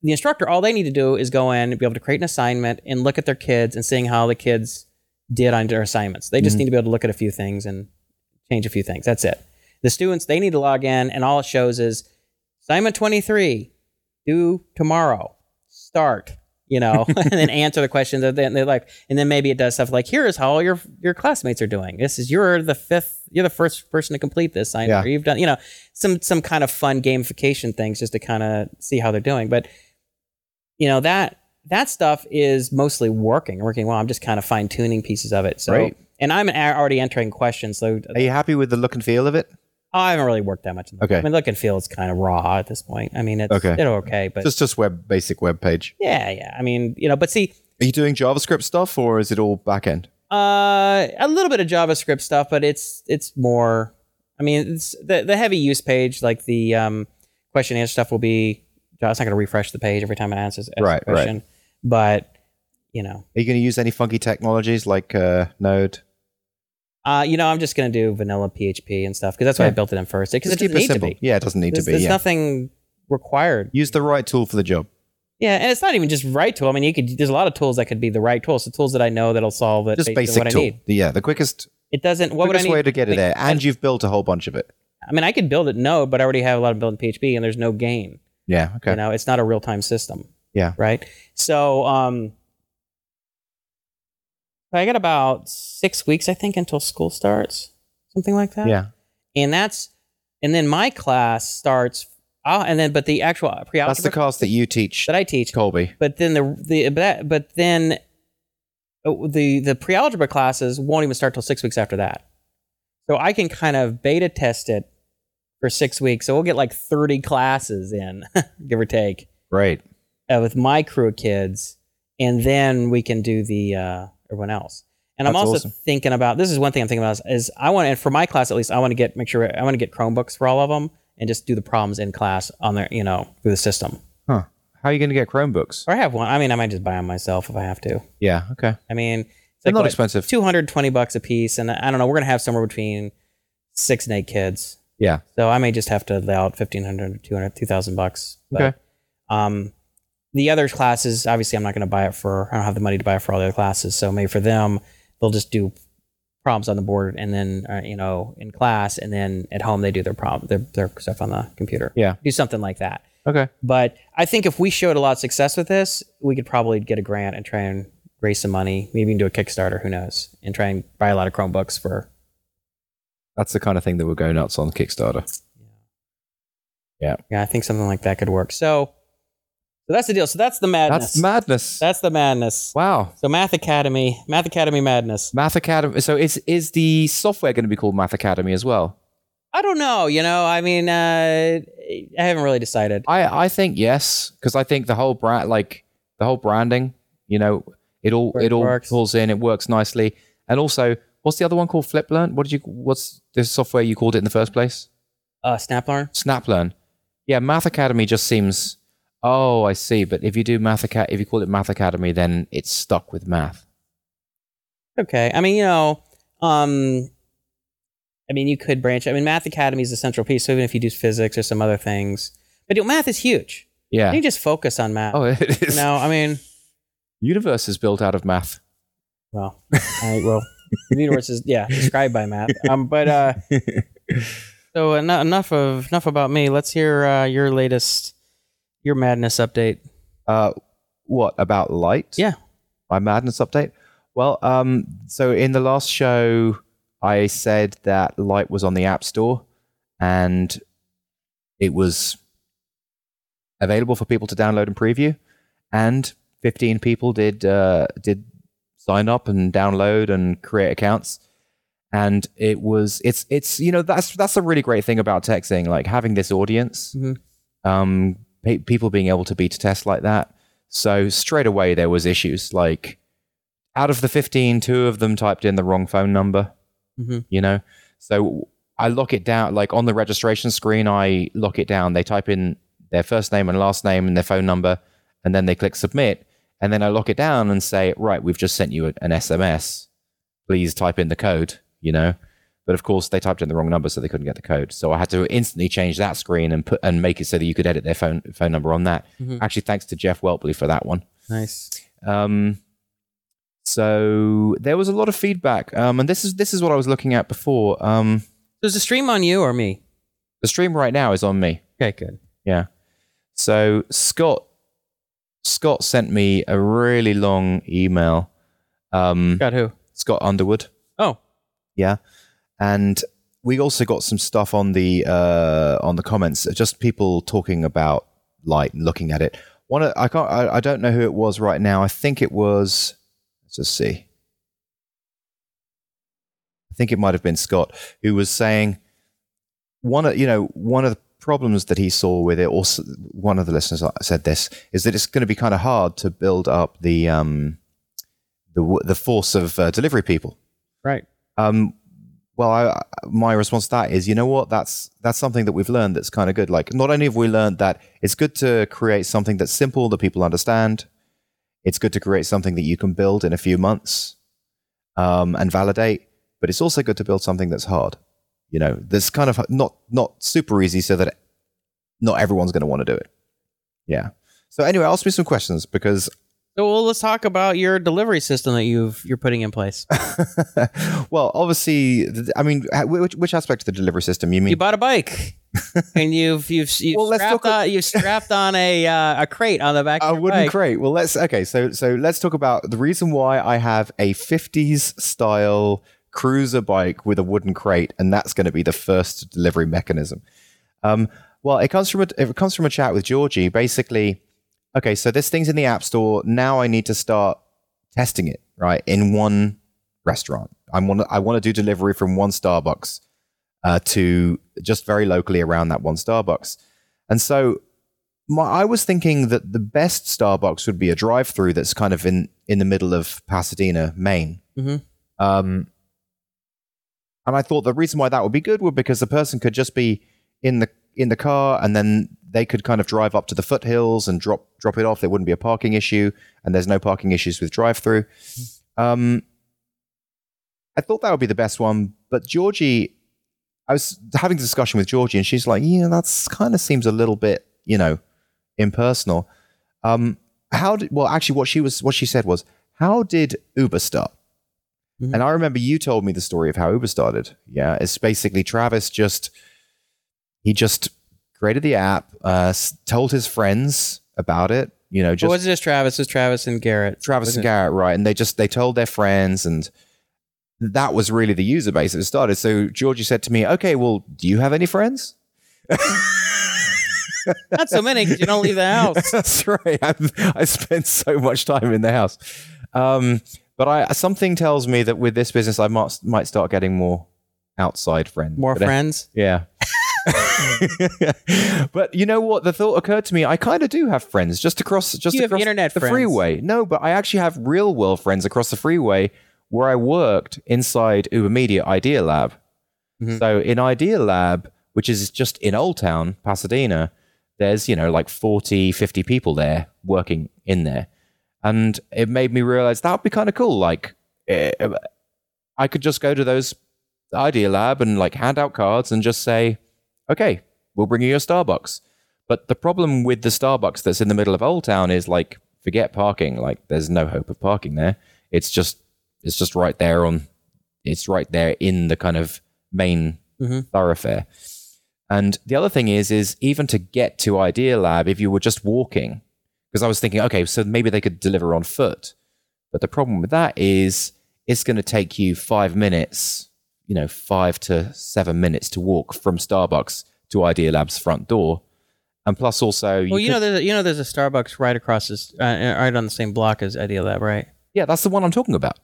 the instructor, all they need to do is go in and be able to create an assignment and look at their kids and seeing how the kids did on their assignments. They just Mhm. need to be able to look at a few things and change a few things. That's it. The students, they need to log in and all it shows is assignment 23, due tomorrow, start, you know, and then answer the questions that they, they like. And then maybe it does stuff like, here is how all your, your classmates are doing. This is, you're the fifth, you're the first person to complete this assignment. Yeah. Or you've done, you know, some, some kind of fun gamification things just to kind of see how they're doing. But, you know, that, that stuff is mostly working, working well. I'm just kind of fine tuning pieces of it. So, Right. and I'm already entering questions. So Are you happy with the look and feel of it? I haven't really worked that much. in the- Okay. I mean, look and feel is kind of raw at this point. I mean, it's, Okay. it's okay, but Just just web basic web page. yeah, yeah. I mean, you know, but see, Are you doing JavaScript stuff or is it all back end? uh, a little bit of JavaScript stuff, but it's it's more. I mean, it's the the heavy use page, like the um, question answer stuff, will be. It's not going to refresh the page every time it answers Right, a question, but you know, Are you going to use any funky technologies like uh, Node? uh, you know, I'm just going to do vanilla PHP and stuff because that's why I built it in first because it doesn't need to simple. be. Yeah, it doesn't need There's, to be. there's Yeah. nothing required. Use the right tool for the job. Yeah, and it's not even just right tool. I mean, you could. There's a lot of tools that could be the right tools. The tools that I know that'll solve it. Just basic what tool. I need. Yeah, the quickest, It doesn't. What would I quickest need? way to get it there. And you've built a whole bunch of it. I mean, I could build it Node, but I already have a lot of built in PHP, and there's no gain. Yeah. Okay. You know, it's not a real time system. Yeah. Right. So, um, I got about six weeks, I think, until school starts, something like that. Yeah. And that's, and then my class starts. Uh, and then, but the actual pre-algebra That's the class that you teach, that I teach Colby. but then the the but, but then uh, the the pre-algebra classes won't even start till six weeks after that so i can kind of beta test it for six weeks so we'll get like 30 classes in give or take Great. Uh, with my crew of kids and then we can do the uh, everyone else and i'm also awesome. thinking about this is one thing i'm thinking about is, is i want and for my class at least i want to get make sure i want to get chromebooks for all of them and just do the problems in class on their you know through the system Huh. How are you going to get Chromebooks? or i have one i mean i might just buy them myself if i have to Yeah. Okay. I mean, it's They're like not what, expensive. 220 bucks a piece. And I don't know, we're going to have somewhere between six and eight kids. Yeah. So I may just have to lay out 1500 200 2000 bucks. But, Okay. Um, the other classes, obviously, I'm not going to buy it for. I don't have the money to buy it for all the other classes. So maybe for them, they'll just do problems on the board, and then uh, you know in class, and then at home they do their problem, their, their stuff on the computer. Yeah. do something like that. Okay. But I think if we showed a lot of success with this, we could probably get a grant and try and raise some money, maybe even do a Kickstarter. Who knows? And try and buy a lot of Chromebooks for. That's the kind of thing that would go nuts on Kickstarter. Yeah, Yeah, I think something like that could work. So, so that's the deal. So that's the madness. That's madness. That's the madness. wow. So Math Academy, Math Academy madness. Math Academy. So is is the software going to be called Math Academy as well? I don't know. You know, I mean, uh, I haven't really decided. I I think yes, because I think the whole brand, like the whole branding, you know, it all it it all works. pulls in. It works nicely, and also, what's the other one called? FlipLearn. What did you? What's the software you called it in the first place? Uh, SnapLearn. SnapLearn. Yeah, Math Academy just seems. Oh, I see. But if you do Math if you call it Math Academy, then it's stuck with math. Okay. I mean, you know, um, I mean, you could branch. I mean, Math Academy is the central piece. So even if you do physics or some other things, but you know, math is huge. Yeah. You just focus on math. Oh, it You is. know, I mean, Universe is built out of math. well, I, well, the universe is yeah described by math. Um, but uh, so en- enough of enough about me. Let's hear uh, your latest your madness update. Uh, what about Lyte? Yeah. My madness update. Well, um, so in the last show, I said that Lyte was on the App Store, and it was available for people to download and preview, and 15 people did uh, did sign up and download and create accounts. And it was it's it's you know that's that's a really great thing about texting like having this audience Mhm. um, pe- people being able to beta test like that. So straight away there was issues. Like out of the 15, two of them typed in the wrong phone number. Mhm. You know, so I lock it down. Like on the registration screen, I lock it down. They type in their first name and last name and their phone number, and then they click submit. And then I lock it down and say, right, we've just sent you an SMS. Please type in the code. You know. But of course, they typed in the wrong number, so they couldn't get the code. So I had to instantly change that screen and put and make it so that you could edit their phone phone number on that. Mhm. Actually, thanks to Jeff Welpley for that one. Nice. Um, so there was a lot of feedback, um, and this is this is what I was looking at before. Um, So is the stream on you or me? the stream right now is on me. Okay, good. Yeah. So Scott Scott sent me a really long email. Um, Got who? Scott Underwood. Oh, Yeah, and we also got some stuff on the uh, on the comments, just people talking about Lyte and looking at it. One, of- I can't, I, I don't know who it was right now. I think it was. Let's just see. I think it might have been Scott who was saying one of you know one of the problems that he saw with it. Also, one of the listeners said this is that it's going to be kind of hard to build up the um the the force of uh, delivery people. right. Um, well, I, my response to that is, you know what? That's that's something that we've learned that's kind of good. Like, not only have we learned that it's good to create something that's simple that people understand, it's good to create something that you can build in a few months um, and validate, but it's also good to build something that's hard. You know, that's kind of not not super easy, so that not everyone's going to want to do it. Yeah. So anyway, ask me some questions because So well, let's talk about your delivery system that you've you're putting in place. well, obviously, I mean, which, which aspect of the delivery system? You mean you bought a bike, and you've you've you've Well, strapped on you've strapped on a uh, a crate on the back a of your wooden bike. crate? Well, let's okay. So, so let's talk about the reason why I have a '50s style cruiser bike with a wooden crate, and that's going to be the first delivery mechanism. Um, well, it comes from a it comes from a chat with Georgie. Basically, okay, so this thing's in the app store. Now I need to start testing it right in one restaurant. I want I want to do delivery from one Starbucks uh, to just very locally around that one Starbucks, and so my, I was thinking that the best Starbucks would be a drive-through that's kind of in in the middle of Pasadena, Maine. Mhm. Um, and I thought the reason why that would be good would because the person could just be in the in the car, and then they could kind of drive up to the foothills and drop drop it off. There wouldn't be a parking issue, and there's no parking issues with drive-through. Um, I thought that would be the best one, but Georgie, I was having a discussion with Georgie, and she's like, "Yeah, that's kind of seems a little bit, you know, impersonal." Um, how did well actually what she was what she said was how did Uber start? Mhm. And I remember you told me the story of how Uber started. Yeah, it's basically Travis just he just created the app, uh, told his friends about it. You know, just was it just Travis? It was Travis and Garrett. Travis and it? Garrett, right? And they just they told their friends, and that was really the user base that it started. So Georgie said to me, "Okay, well, do you have any friends?" Not so many because you don't leave the house. That's right. I'm, I spend so much time in the house, um, but I something tells me that with this business, I might might start getting more outside friends. More But, friends. Yeah. but you know what? The thought occurred to me. I kind of do have friends just across just You have across internet the friends. freeway. No, but I actually have real world friends across the freeway where I worked inside UberMedia Idea Lab. Mhm. So in Idealab, which is just in Old Town, Pasadena, there's, you know, like 40, 50 people there working in there. And it made me realize that would be kind of cool. Like, eh, I could just go to those Idealab and like hand out cards and just say, okay, we'll bring you a Starbucks. But the problem with the Starbucks that's in the middle of Old Town is like, forget parking. Like, there's no hope of parking there. It's just, it's just right there on, it's right there in the kind of main Mhm. thoroughfare. And the other thing is, is even to get to Idealab, if you were just walking, because I was thinking, okay, so maybe they could deliver on foot. But the problem with that is it's going to take you five minutes, you know, five to seven minutes to walk from Starbucks to Idealab's front door. And plus, also, Well, you could- know, there's a, you know, there's a Starbucks right across this, uh, right on the same block as Idealab, right? yeah, that's the one I'm talking about.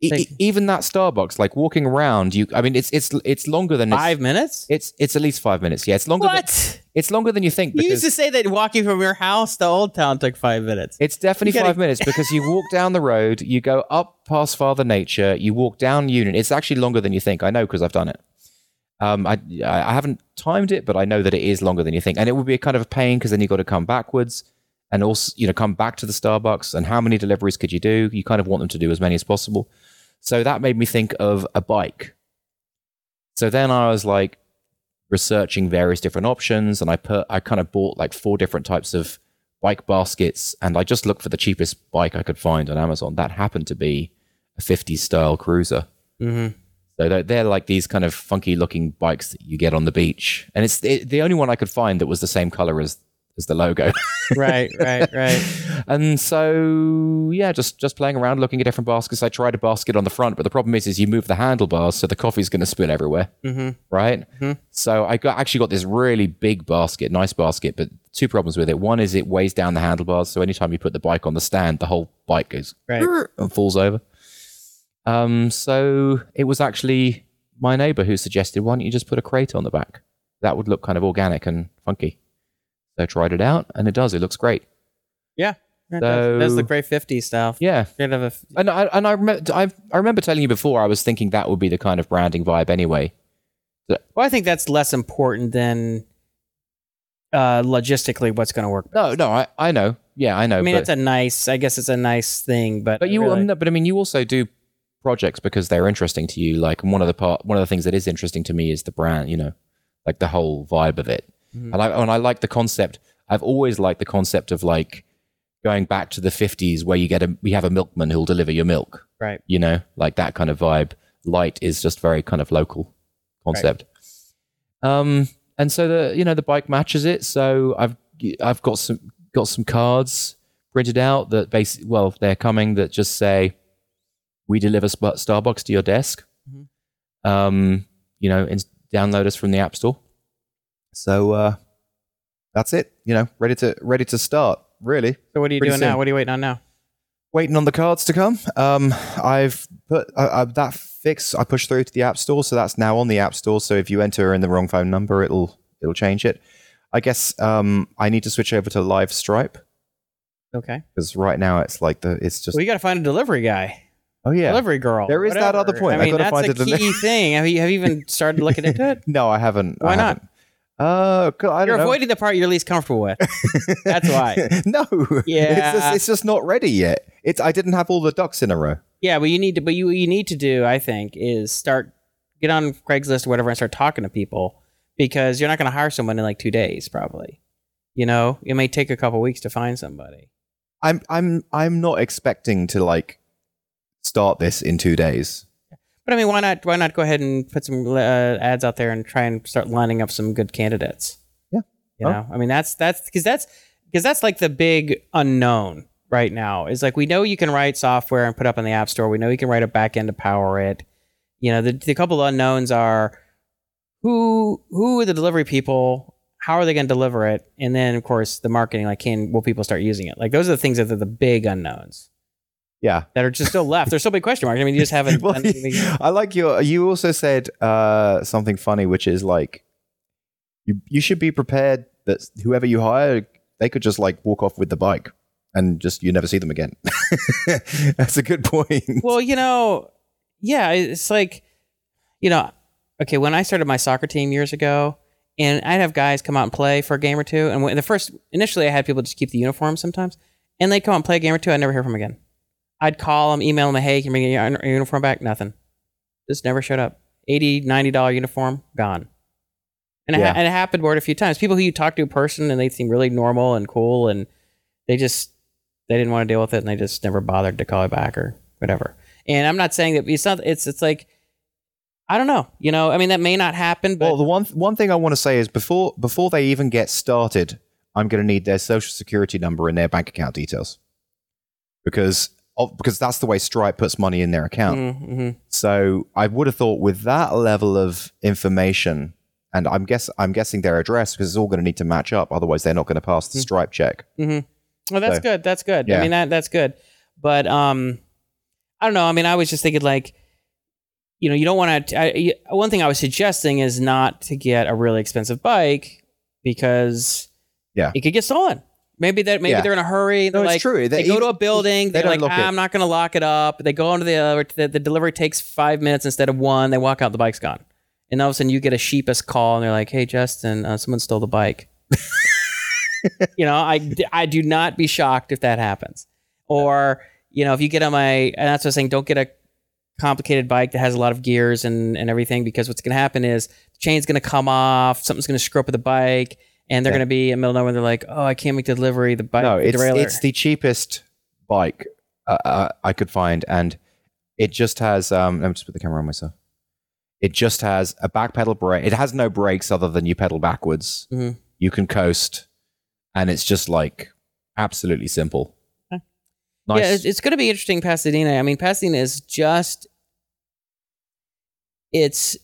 E- even that Starbucks, like walking around, you, I mean, it's it's it's longer than it's, Five minutes. It's it's at least five minutes. Yeah, it's longer. Than, What? it's longer than you think. You used to say that walking from your house to Old Town took five minutes. It's definitely gotta- five minutes because you walk down the road, you go up past Father Nature, you walk down Union. It's actually longer than you think. I know because I've done it. Um, I I haven't timed it, but I know that it is longer than you think, and it would be a kind of a pain because then you got to come backwards and also you know come back to the Starbucks. And how many deliveries could you do? You kind of want them to do as many as possible. So that made me think of a bike. So then I was like researching various different options, and I put I kind of bought like four different types of bike baskets, and I just looked for the cheapest bike I could find on Amazon. That happened to be a 50s style cruiser. Mm-hmm. So they're, they're like these kind of funky looking bikes that you get on the beach, and it's it, the only one I could find that was the same color as as the logo. Right, right, right. and so yeah, just just playing around, looking at different baskets. I tried a basket on the front, but the problem is, is you move the handlebars, so the coffee's going to spill everywhere Mm-hmm. right? Mhm. So I got actually got this really big basket, nice basket, but two problems with it. One is it weighs down the handlebars, so anytime you put the bike on the stand, the whole bike goes Right. and falls over. Um, so it was actually my neighbor who suggested, why don't you just put a crate on the back? That would look kind of organic and funky. So I tried it out, and it does. It looks great. Yeah. That So- does, does look very 50s style. Yeah, Kind of a, and I and I remember I, I remember telling you before. I was thinking that would be the kind of branding vibe anyway. well, I think that's less important than uh, logistically what's going to work. No, no, I, I know. Yeah, I know. I mean, but- it's a nice, I guess it's a nice thing, but, But you, really- um, no, but I mean, you also do projects because they're interesting to you. Like, one of the part, one of the things that is interesting to me is the brand. You know, like the whole vibe of it. Mhm. And I and I like the concept. I've always liked the concept of like going back to the fifties where you get a we have a milkman who'll deliver your milk. right. You know, like that kind of vibe. Lyte is just very kind of local concept. Um, and so the you know the bike matches it. So I've I've got some got some cards printed out that basically well they're coming that just say we deliver Starbucks to your desk. Mhm. Um, you know, and download us from the App Store. So uh, that's it. You know, ready to ready to start. Really So what are you doing soon. now? What are you waiting on now? waiting on the cards to come. Um, I've put uh, that fix. I pushed through to the App Store, so that's now on the App Store. So if you enter in the wrong phone number, it'll it'll change it. I guess um, I need to switch over to Live Stripe Okay. because right now it's like the it's just Well, you got to find a delivery guy, oh yeah. delivery girl. There is that other point. I I mean, gotta that's find a key thing. Have you have you even started looking into it? No, I haven't. I Why not? haven't. Uh, 'cause I You're know. avoiding the part you're least comfortable with. That's why. no. Yeah. It's just, it's just not ready yet. It's I didn't have all the ducks in a row. Yeah, but you need to. But you you need to do. I think is start get on Craigslist or whatever and start talking to people because you're not going to hire someone in like two days probably. You know, it may take a couple weeks to find somebody. I'm I'm I'm not expecting to like start this in two days. But I mean, why not? Why not go ahead and put some uh, ads out there and try and start lining up some good candidates? Yeah. You Oh. know, I mean, that's that's because that's because that's like the big unknown right now. Is like we know you can write software and put up on the app store. We know you can write a backend to power it. You know, the the couple of unknowns are who who are the delivery people. How are they going to deliver it? And then, of course, the marketing. Like, can will people start using it? Like, those are the things that are the big unknowns Yeah. that are just still left. There's still big question marks. I mean, you just haven't. Well, I like your. You also said uh, something funny, which is like, you you should be prepared that whoever you hire, they could just like walk off with the bike and just you never see them again. That's a good point. Well, you know, yeah, it's like, you know, okay, when I started my soccer team years ago, and I'd have guys come out and play for a game or two, and when the first initially I had people just keep the uniform sometimes, and they'd come out and play a game or two, I'd never hear from them again. I'd call them, email them, hey, can you bring your uniform back? Nothing. Just never showed up. 80 90 dollar uniform gone. And, it, ha- and it happened more a few times. People who you talk to in person and they seem really normal and cool, and they just they didn't want to deal with it, and they just never bothered to call you back or whatever. And I'm not saying that it's not. It's it's like I don't know. You know, I mean that may not happen, but Well, the one one thing I want to say is before before they even get started, I'm going to need their social security number and their bank account details because of, because that's the way Stripe puts money in their account. hmm So I would have thought with that level of information, and I'm guess I'm guessing their address because it's all going to need to match up. Otherwise, they're not going to pass the Stripe check. hmm Well, that's So, good. That's good. I mean that that's good. But um, I don't know. I mean, I was just thinking like, you know, you don't want to. One thing I was suggesting is not to get a really expensive bike because Yeah. it could get stolen. Maybe that maybe Yeah. they're in a hurry. No, They're it's like, true. They, They- go to a building. they They're like, "Ah. I'm not going to lock it up. They go into the, uh, the the delivery takes five minutes instead of one. They walk out, the bike's gone, and all of a sudden you get a sheepish call, and they're like, "Hey, Justin, uh, someone stole the bike." you know, I I do not be shocked if that happens, or you know, if you get on my and that's what I'm saying. Don't get a complicated bike that has a lot of gears and and everything because what's going to happen is the chain's going to come off, something's going to screw up with the bike. And they're Yeah. going to be in middle of nowhere. They're like, "Oh, I can't make the delivery. The bike, no, the it's derailleur." it's the cheapest bike uh, uh, I could find, and it just has. Um, let me just put the camera on myself. It just has a back pedal brake. It has no brakes other than you pedal backwards. Mhm. You can coast, and it's just like absolutely simple. Okay. Nice. Yeah, it's, it's going to be interesting. Pasadena. I mean, Pasadena is just it's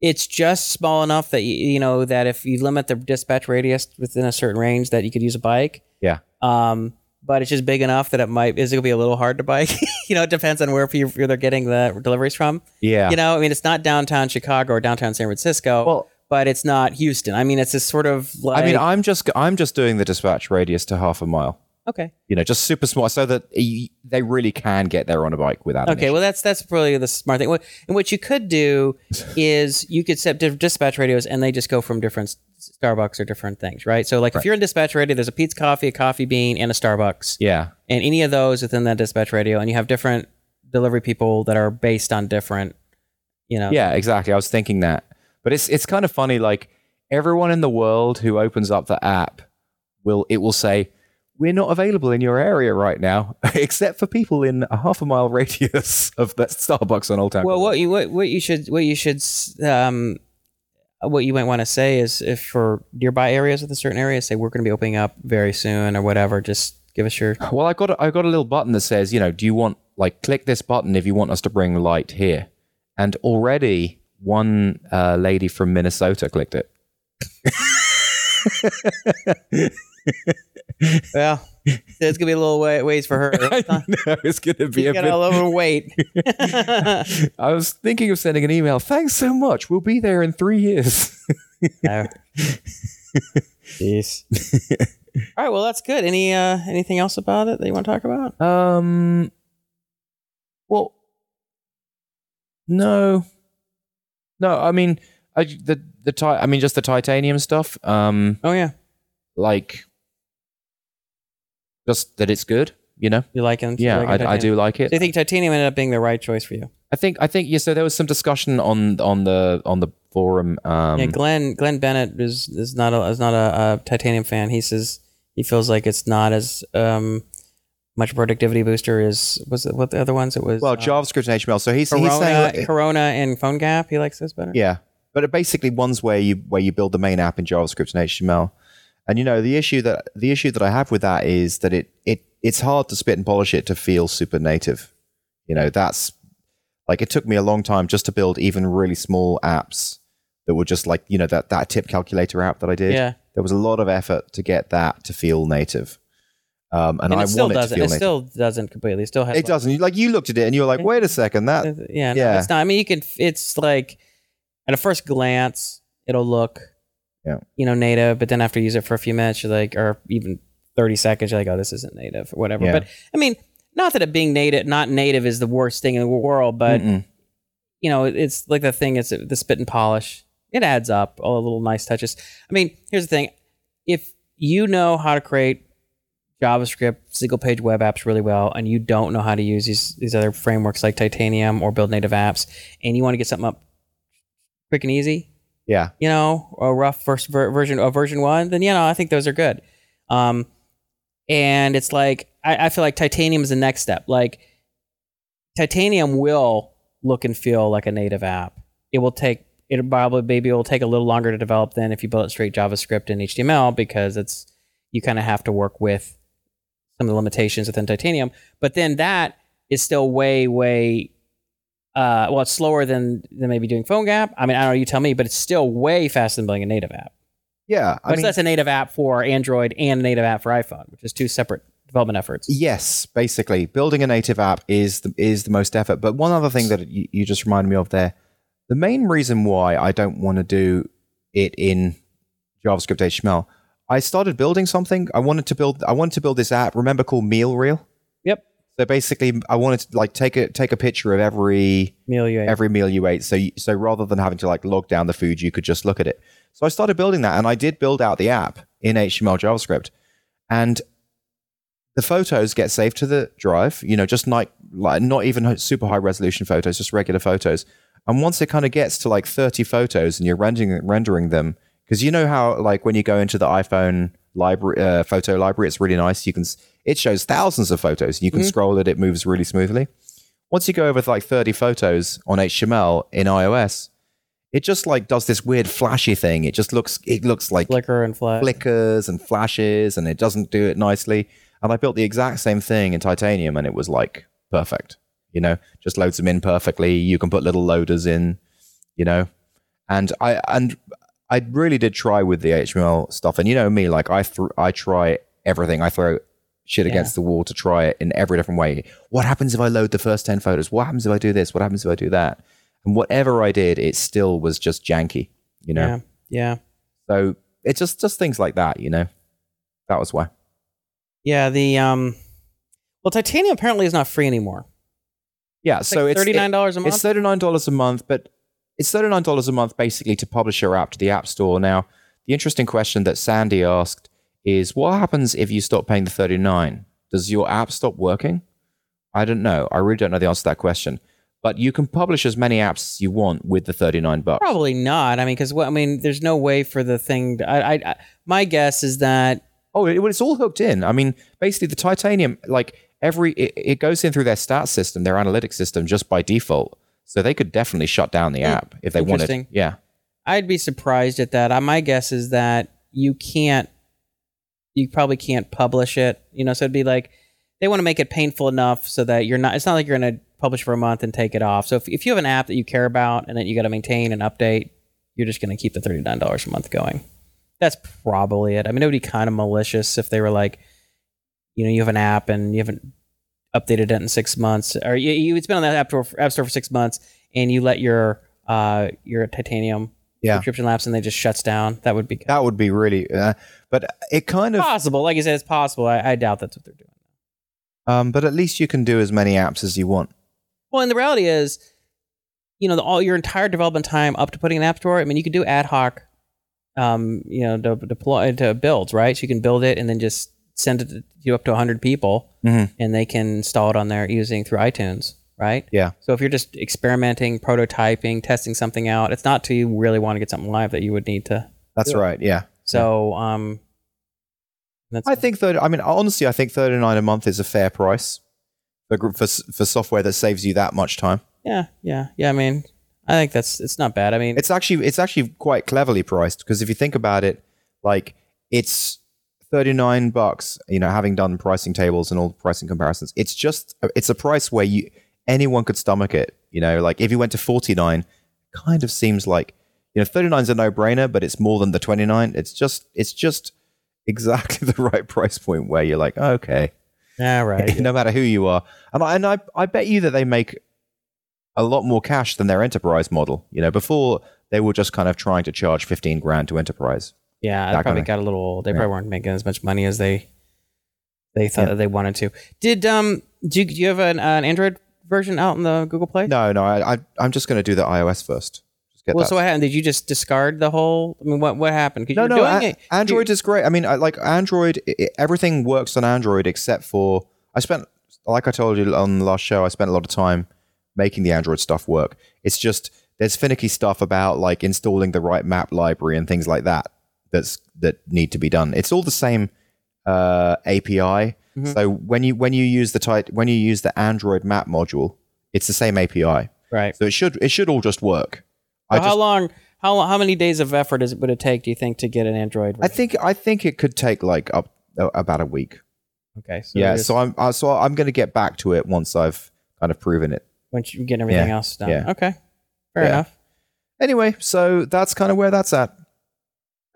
it's just small enough that you, you know that if you limit the dispatch radius within a certain range, that you could use a bike. Yeah. Um, but it's just big enough that it might is it gonna be a little hard to bike. you know, it depends on where you- where they're getting the deliveries from. yeah. You know, I mean, it's not downtown Chicago or downtown San Francisco, well, but it's not Houston. I mean, it's this sort of like I mean, I'm just I'm just doing the dispatch radius to half a mile. Okay. You know, just super small, so that y- they really can get there on a bike without. Okay, well that's that's probably the smart thing. What- And what you could do is you could set different dispatch radios, and they just go from different Starbucks or different things, right? So like if you're in dispatch radio, there's a Pete's Coffee, a Coffee Bean, and a Starbucks, yeah, and any of those within that dispatch radio, and you have different delivery people that are based on different, you know. yeah, exactly. I was thinking that, but it's it's kind of funny. Like everyone in the world who opens up the app will it will say. We're not available in your area right now, except for people in a half a mile radius of that Starbucks on Old Town. Well, what you what, what you should what you should um what you might want to say is if for nearby areas with a certain area, say we're going to be opening up very soon or whatever. Just give us your Well, I got a, I got a little button that says, you know, do you want like click this button if you want us to bring Lyte here? And already one uh, lady from Minnesota clicked it. well. It's gonna be a little way, ways for her. I know it's going to be You a got bit. a little wait. I was thinking of sending an email. Thanks so much. We'll be there in three years. No. Jeez. All right. Well, that's good. Any uh anything else about it that you want to talk about? um. Well, no, no. I mean, I, the the ti- I mean, just the titanium stuff. Um, Oh yeah, like just that it's good. You know. you like it? Yeah, like I, I do like it. So you think titanium ended up being the right choice for you? I think I think yeah. So there was some discussion on on the on the forum. Um, yeah, Glenn Glenn Bennett is is not a is not a, a titanium fan. He says he feels like it's not as um much productivity booster is was it what the other ones it was Well, uh, JavaScript and HTML. So he's, he's saying, that- Corona and PhoneGap. He likes those better. yeah, but it basically one's where you where you build the main app in JavaScript and HTML. And you know the issue that the issue that I have with that is that it it it's hard to spit and polish it to feel super native. You know that's like it took me a long time just to build even really small apps that were just like you know that that tip calculator app that I did. Yeah. There was a lot of effort to get that to feel native. Um, and, and I it still want it to doesn't. feel It native. still doesn't completely. It still has. it like- doesn't. Like you looked at it and you were like, wait a second, that Yeah, no, Yeah. it's not. I mean, you can. It's like at a first glance, it'll look, Yeah. you know, native. But then after you use it for a few minutes, you're like, or even thirty seconds, you're like, oh, this isn't native or whatever. Yeah. But I mean, not that it being native, not native, is the worst thing in the world. But Mm-mm. you know, it's like the thing is the spit and polish. It adds up, all the little nice touches. I mean, here's the thing: if you know how to create JavaScript single page web apps really well, and you don't know how to use these these other frameworks like Titanium or build native apps, and you want to get something up quick and easy, yeah, you know, a rough first ver- version of version one, then you know I think those are good. Um, and it's like I, I feel like Titanium is the next step. Like Titanium will look and feel like a native app. It will take it probably maybe it will take a little longer to develop than if you build it straight JavaScript and HTML because it's you kind of have to work with some of the limitations within Titanium. But then that is still way way uh, well, it's slower than than maybe doing PhoneGap. I mean, I don't know. You tell me, but it's still way faster than building a native app. yeah. I But mean, that's a native app for Android and a native app for iPhone, which is two separate development efforts. Yes, basically, building a native app is the, is the most effort. But one other thing that you, you just reminded me of there, the main reason why I don't want to do it in JavaScript HTML, I started building something. I wanted to build. I wanted to build this app. Remember called Meal Reel? Yep. So basically, I wanted to like take a take a picture of every Meal you ate. every meal you ate. So you, so rather than having to like log down the food, you could just look at it. So I started building that, and I did build out the app in HTML JavaScript, and the photos get saved to the drive. You know, just like like not even super high resolution photos, just regular photos. And once it kind of gets to like thirty photos, and you're rendering rendering them, because you know how like when you go into the iPhone library uh, photo library, it's really nice. You can it shows thousands of photos. You can scroll it; it moves really smoothly once you go over like 30 photos on HTML in iOS, it just like does this weird flashy thing. It just looks it looks like Flickr and Flash. flickers and flashes and it doesn't do it nicely. And I built the exact same thing in titanium and it was like perfect. You know, just loads them in perfectly. You can put little loaders in, you know. And I and I really did try with the HTML stuff. And you know me, like I th- I try everything. I throw shit Yeah. against the wall to try it in every different way. What happens if I load the first 10 photos? What happens if I do this? What happens if I do that? And whatever I did, it still was just janky, you know. Yeah. Yeah. So it's just just things like that, you know. That was why. Yeah. The um. Well, Titanium apparently is not free anymore. Yeah. It's so like it's thirty nine dollars a month. it's thirty nine dollars a month, but it's thirty nine dollars a month basically to publish your app to the App Store. Now, the interesting question that Sandy asked is, what happens if you stop paying the thirty nine? Does your app stop working? I don't know. I really don't know the answer to that question. But you can publish as many apps as you want with the thirty nine bucks. Probably not. I mean, because what I mean, there's no way for the thing. To, I, I, I, my guess is that Oh, it, well, it's all hooked in. I mean, basically, the titanium, like every, it, it goes in through their stats system, their analytics system, just by default. So they could definitely shut down the app if they wanted. Yeah. I'd be surprised at that. Uh, My guess is that you can't, you probably can't publish it. You know, so it'd be like they want to make it painful enough so that you're not. It's not like you're going to publish for a month and take it off. So if if you have an app that you care about and that you got to maintain and update, you're just going to keep the thirty nine dollars a month going. That's probably it. I mean, it would be kind of malicious if they were like, you know, you have an app and you haven't updated it in six months, or you, you it's been on that app store, app store for six months, and you let your uh your titanium Yeah. subscription lapse and they just shuts down. That would be That would be really, uh, but it kind of, possible. Like you said, it's possible. I, I doubt that's what they're doing. um, but at least you can do as many apps as you want. Well, and the reality is, you know, the, all your entire development time up to putting an app store. I mean, you could do ad hoc, um, you know, de- deploy to builds, right? So you can build it and then just send it to you up to 100 people, Mhm. and they can install it on there using through iTunes, right? Yeah. So if you're just experimenting, prototyping, testing something out, it's not till you really want to get something live that you would need to. That's right. Yeah. So, um, That's I think that I mean honestly, I think thirty nine a month is a fair price for for for software that saves you that much time. yeah, yeah, yeah. I mean, I think that's it's not bad. I mean, It's actually it's actually quite cleverly priced because if you think about it, like it's thirty nine bucks. You know, having done pricing tables and all the pricing comparisons, it's just it's a price where you anyone could stomach it. You know, like if you went to forty nine, kind of seems like you know thirty nine is a no brainer, but it's more than the twenty nine. It's just it's just exactly the right price point where you're like okay. yeah, right. no matter who you are. And I, and I, I bet you that they make a lot more cash than their enterprise model. You know, before they were just kind of trying to charge 15 grand to enterprise. Yeah, they That probably got a little. Old. They yeah. probably weren't making as much money as they they thought Yeah. that they wanted to. Did um do you, do you have an, an Android version out in the Google Play? No, no, I, I, I'm just going to do the iOS first. Just get Well, that. so what happened? Did you just discard the whole? I mean, what what happened? no, you no, doing a- it. Android is great. I mean, I, like Android, i i- everything works on Android except for I spent, like I told you on the last show, I spent a lot of time making the Android stuff work. It's just there's finicky stuff about like installing the right map library and things like that that's that need to be done. It's all the same uh, API. Mhm. So when you when you use the type when you use the Android map module, it's the same API. right. So it should it should all just work. Well, how long? How how many days of effort is, it would it take? Do you think to get an Android? I think I think it could take like up uh, about a week. okay. So yeah, so I'm uh, so I'm going to get back to it once I've kind of proven it. once you get everything Yeah, else done. yeah. Okay. Fair Yeah. enough. Anyway, so that's kind of where that's at.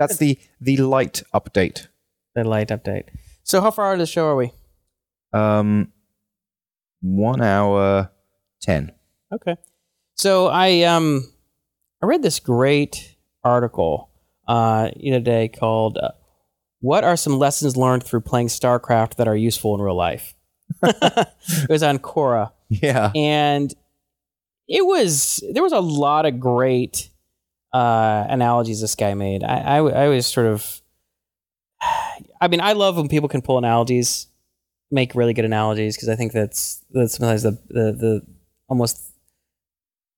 That's the the Lyte update. The Lyte update. So how far out of the show are we? Um, one hour ten. Okay. So I um I read this great article uh the other day called uh, "What are some lessons learned through playing StarCraft that are useful in real life?" it was on Quora, Yeah, and it was there was a lot of great uh analogies this guy made. I I, I was sort of I mean I love when people can pull analogies, make really good analogies because I think that's that's sometimes the the the almost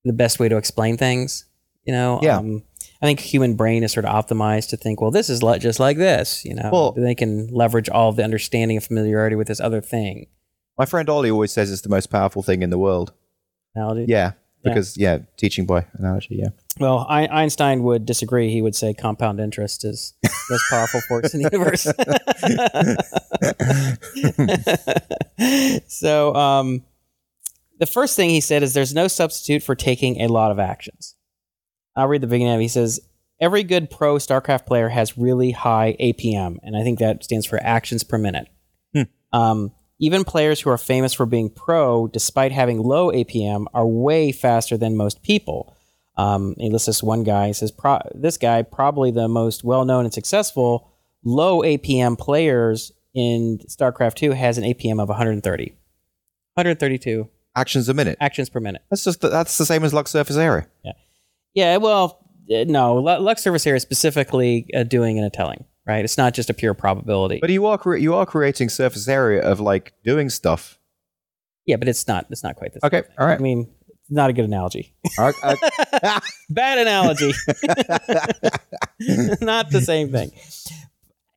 the best way to explain things. You know, Yeah. Um, I think human brain is sort of optimized to think, well, this is li- just like this. You know, Well- they can leverage all of the understanding and familiarity with this other thing. my friend Ollie always says it's the most powerful thing in the world. Analogy. Yeah. Because yeah, teaching boy analogy. Yeah, Well, I- Einstein would disagree. He would say compound interest is the most powerful force in the universe. so, um, the first thing he said is there's no substitute for taking a lot of actions. I'll read the beginning of it. He says, Every good pro StarCraft player has really high APM, and I think that stands for actions per minute. Hmm. Um, even players who are famous for being pro, despite having low APM, are way faster than most people. Um, he lists this one guy. He says, Pro- This guy, probably the most well known and successful low APM players in StarCraft 2, has an APM of 130. 132 actions a minute. actions per minute. That's just that's the same as Luck's surface area. Yeah, Yeah, well, uh, no, Lu- Luck's surface area is specifically a doing and a telling, right? It's not just a pure probability. But you are cre- you are creating surface area of like doing stuff. yeah, but it's not. It's not quite this. Okay, all I mean, not a good analogy. Right, Bad analogy. not the same thing.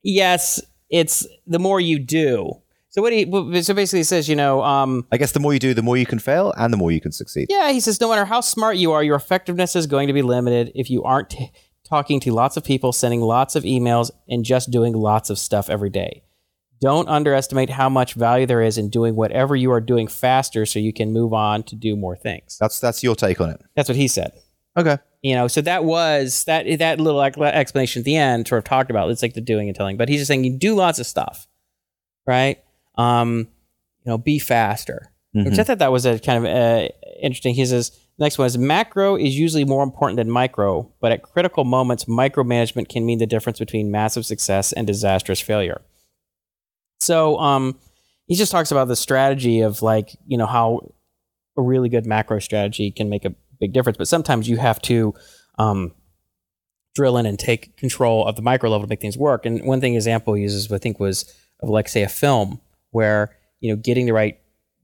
Yes, it's the more you do. So what he so basically he says, you know, um, I guess the more you do, the more you can fail, and the more you can succeed. Yeah, he says no matter how smart you are, your effectiveness is going to be limited if you aren't talking to lots of people, sending lots of emails, and just doing lots of stuff every day. Don't underestimate how much value there is in doing whatever you are doing faster so you can move on to do more things. That's that's your take on it. That's what he said. Okay. You know, so that was that that little explanation at the end sort of talked about it's like the doing and telling, but he's just saying you do lots of stuff, right? Um, you know, be faster which I Mhm. thought that was a kind of uh, interesting. He says, next one is macro is usually more important than micro, but at critical moments, micromanagement can mean the difference between massive success and disastrous failure. So um, he just talks about the strategy of like, you know, how a really good macro strategy can make a big difference, but sometimes you have to um, drill in and take control of the micro level to make things work. And one thing example uses, I think, was of like say a film where you know getting the right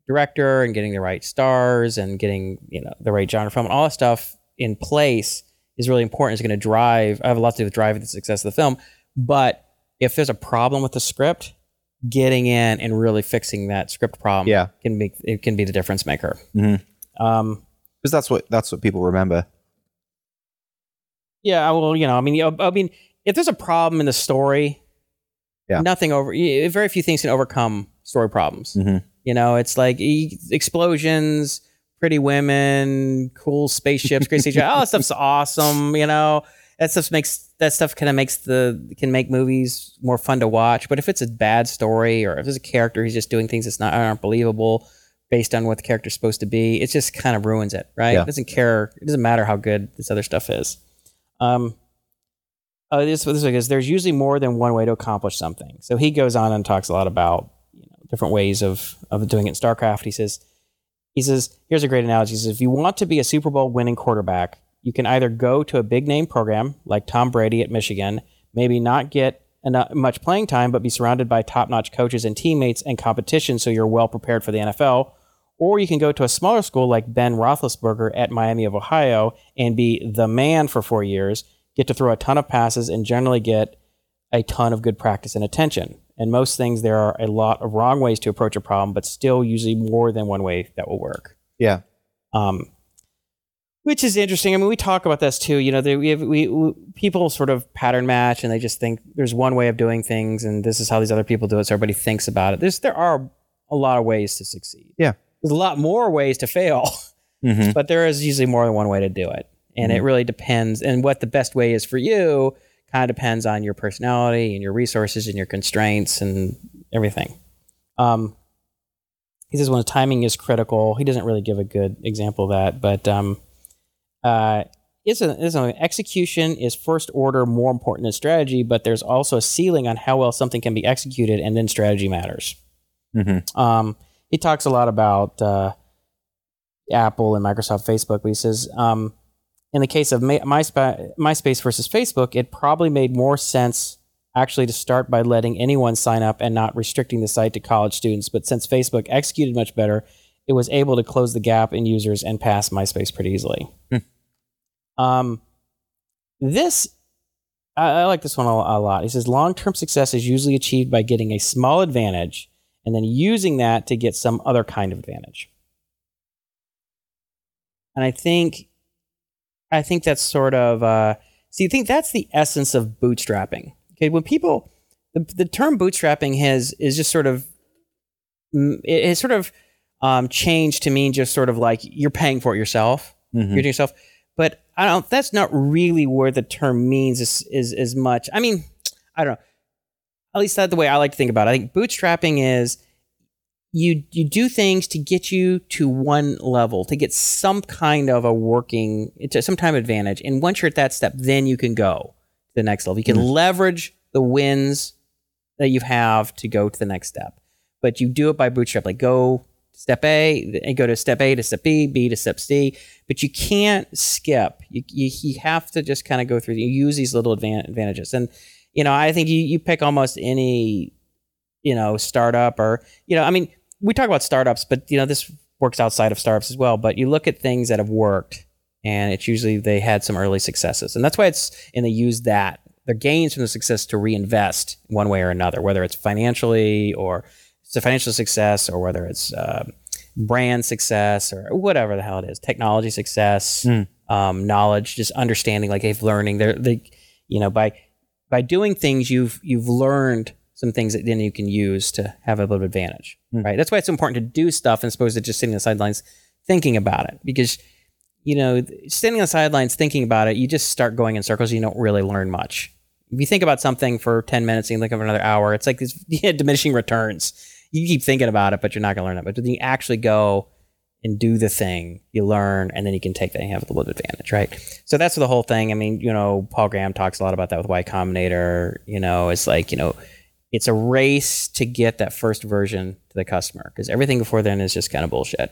director and getting the right stars and getting you know the right genre film and all that stuff in place is really important. It's going to drive. I have a lot to do with driving the success of the film, but if there's a problem with the script, getting in and really fixing that script problem Yeah. can make it can be the difference maker. Mhm. Um, Because that's what that's what people remember. yeah, well, you know, I mean, I mean, if there's a problem in the story, Yeah. nothing over. Very few things can overcome story problems. Mhm. You know, it's like e- explosions, pretty women, cool spaceships, great CGI. All that stuff's awesome. You know, that stuff makes that stuff kind of makes the can make movies more fun to watch. But if it's a bad story or if there's a character who's just doing things that's not aren't believable based on what the character's supposed to be, it just kind of ruins it, right? Yeah. It doesn't care. It doesn't matter how good this other stuff is. Um, uh, this this is there's usually more than one way to accomplish something. So he goes on and talks a lot about different ways of of doing it in StarCraft. He says he says here's a great analogy. He says if you want to be a Super Bowl winning quarterback, you can either go to a big name program like Tom Brady at Michigan, maybe not get enough, much playing time, but be surrounded by top notch coaches and teammates and competition, so you're well prepared for the NFL. Or you can go to a smaller school like Ben Roethlisberger at Miami of Ohio and be the man for four years, get to throw a ton of passes, and generally get a ton of good practice and attention. And most things, there are a lot of wrong ways to approach a problem, but still usually more than one way that will work. Yeah. Um, which is interesting. I mean, we talk about this too. You know, they, we, have, we, we people sort of pattern match, and they just think there's one way of doing things, and this is how these other people do it. So everybody thinks about it. There's there are a lot of ways to succeed. Yeah. there's a lot more ways to fail, Mhm. but there is usually more than one way to do it, and it really depends. And what the best way is for you kind of depends on your personality and your resources and your constraints and everything. Um, he says when timing is critical. He doesn't really give a good example of that, but um, uh, is a, execution is first order more important than strategy, but there's also a ceiling on how well something can be executed, and then strategy matters. Mhm. Um, he talks a lot about uh, Apple and Microsoft, Facebook, but he says um, in the case of My- MySpa- MySpace versus Facebook, it probably made more sense actually to start by letting anyone sign up and not restricting the site to college students. But since Facebook executed much better, it was able to close the gap in users and pass MySpace pretty easily. Um, this I, I like this one a, a lot. He says long-term success is usually achieved by getting a small advantage and then using that to get some other kind of advantage. And I think, I think that's sort of. Uh, see, I think that's the essence of bootstrapping. Okay, when people, the, the term bootstrapping has is just sort of, mm, it has sort of um, changed to mean just sort of like you're paying for it yourself Mhm. you're doing yourself. But I don't. That's not really where the term means is is as much. I mean, I don't know. At least that's the way I like to think about it. I think bootstrapping is you you do things to get you to one level, to get some kind of a working, to some time advantage. And once you're at that step, then you can go to the next level. You can mm-hmm. leverage the wins that you have to go to the next step. But you do it by bootstrap. Like go step A and go to step A to step B, B to step C. But you can't skip. You, you, you have to just kind of go through. You use these little advan- advantages. And, you know, I think you, you pick almost any, you know, startup or, you know, I mean, we talk about startups, but, you know, this works outside of startups as well. But you look at things that have worked and it's usually they had some early successes. And that's why it's, and they use that, their gains from the success to reinvest one way or another, whether it's financially or it's a financial success or whether it's uh, brand success or whatever the hell it is, technology success, Mm. um, knowledge, just understanding, like they've learning. They're they, you know, by by doing things, you've you've learned some things that then you can use to have a little advantage, Mm. right? That's why it's important to do stuff as opposed to just sitting on the sidelines thinking about it, because you know, standing on the sidelines thinking about it, you just start going in circles. You don't really learn much. If you think about something for 10 minutes and you think of another hour, it's like this yeah, diminishing returns. You keep thinking about it, but you're not going to learn it. But when you actually go and do the thing, you learn, and then you can take that and have a little bit of advantage, right? So that's the whole thing. I mean, you know, Paul Graham talks a lot about that with Y Combinator. You know, it's like, you know, it's a race to get that first version to the customer because everything before then is just kind of bullshit.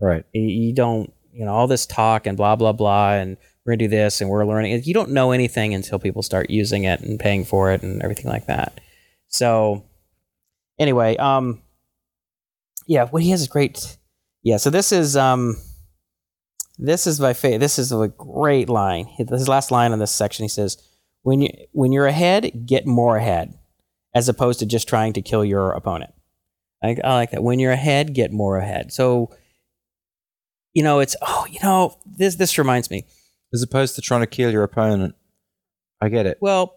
Right. you- don't you know all this talk and blah blah blah and we're gonna do this and we're learning you don't know anything until people start using it and paying for it and everything like that. So anyway um yeah what he has is great. Yeah so this is um this is my favorite this is a great line. His last line on this section he says when you when you're ahead get more ahead as opposed to just trying to kill your opponent. I, I like that. When you're ahead, get more ahead. So, you know, it's oh, you know, this this reminds me. As opposed to trying to kill your opponent. I get it. Well,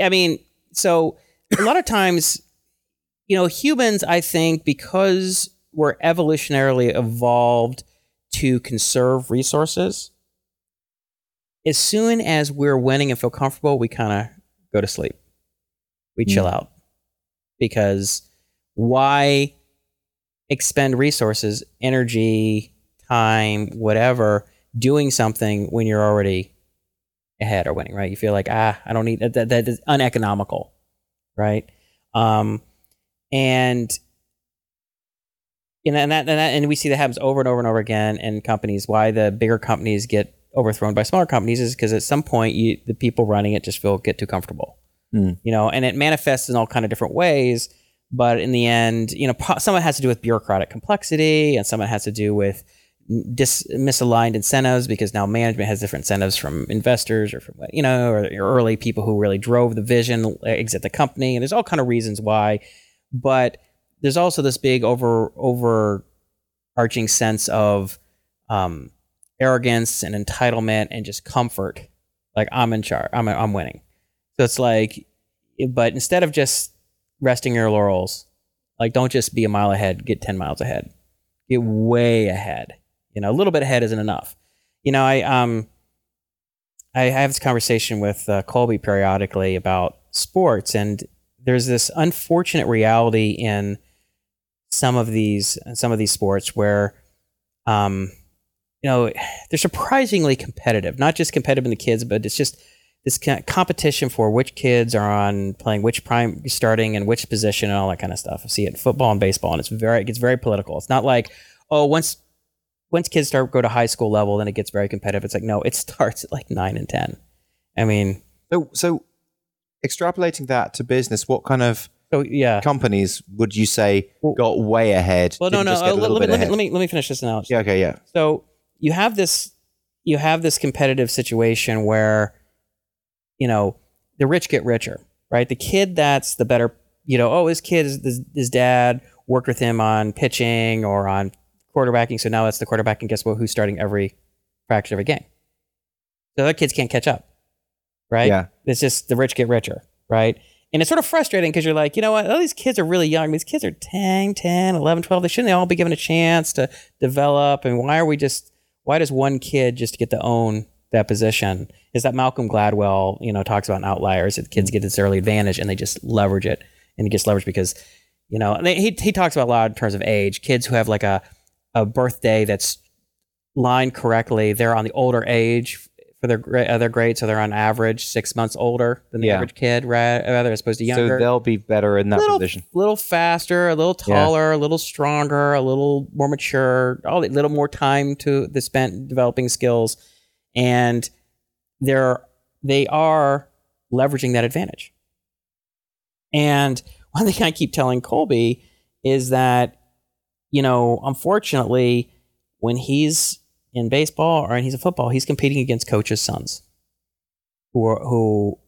I mean, so a lot of times, you know, humans, I think, because we're evolutionarily evolved to conserve resources, as soon as we're winning and feel comfortable, we kind of go to sleep. We chill Mm. out because why expend resources, energy, time, whatever, doing something when you're already ahead or winning, right? You feel like, ah, I don't need that, that, that is uneconomical, right? Um, and you know, and that, and that, and we see that happens over and over and over again in companies. Why the bigger companies get overthrown by smaller companies is because at some point, you, the people running it just feel get too comfortable, Hmm. you know, and it manifests in all kind of different ways. But in the end, you know, some of it has to do with bureaucratic complexity, and some of it has to do with dis- misaligned incentives because now management has different incentives from investors or from you know or, or early people who really drove the vision exit the company and there's all kind of reasons why but there's also this big over overarching sense of um, arrogance and entitlement and just comfort like i'm in charge i'm, I'm winning so it's like but instead of just resting your laurels like don't just be a mile ahead get 10 miles ahead. Get way ahead. You know a little bit ahead isn't enough. You know i um i have this conversation with uh, colby periodically about sports and there's this unfortunate reality in some of these some of these sports where um you know they're surprisingly competitive not just competitive in the kids but it's just this competition for which kids are on playing which prime starting and which position and all that kind of stuff. I see it in football and baseball, and it's very it gets very political. It's not like oh once once kids start go to high school level, then it gets very competitive. It's like no, it starts at like nine and ten. I mean, So, so extrapolating that to business, what kind of so yeah. companies would you say got way ahead? Well, no, no. uh, let, let me, let, me, let me let me finish this analogy. Yeah, okay, yeah. So you have this you have this competitive situation where you know the rich get richer, right? The kid that's the better, you know, oh his kid is his, his dad worked with him on pitching or on quarterbacking, so now that's the quarterback, and guess what? Who's starting every practice every game? So other kids can't catch up, right? Yeah. It's just the rich get richer, right? And it's sort of frustrating because you're like, you know what? All these kids are really young. These kids are 10, 10, 11, 12. They shouldn't they all be given a chance to develop? And why are we just, why does one kid just get to own that position? Is that Malcolm Gladwell, you know, talks about outliers that kids get this early advantage and they just leverage it. And it gets leveraged because, you know, and they, he, he talks about a lot in terms of age. Kids who have like a, a birthday that's lined correctly, they're on the older age for their gra- uh, their grade, so they're on average six months older than the Yeah. average kid, ra- rather as opposed to younger. So they'll be better in that little, position. A little faster, a little Yeah. taller, a little stronger, a little more mature, all a little more time to the spent developing skills, and they're they are leveraging that advantage. And one thing I keep telling Colby is that, you know, unfortunately, when he's in baseball or when he's in football, he's competing against coaches' sons who are, who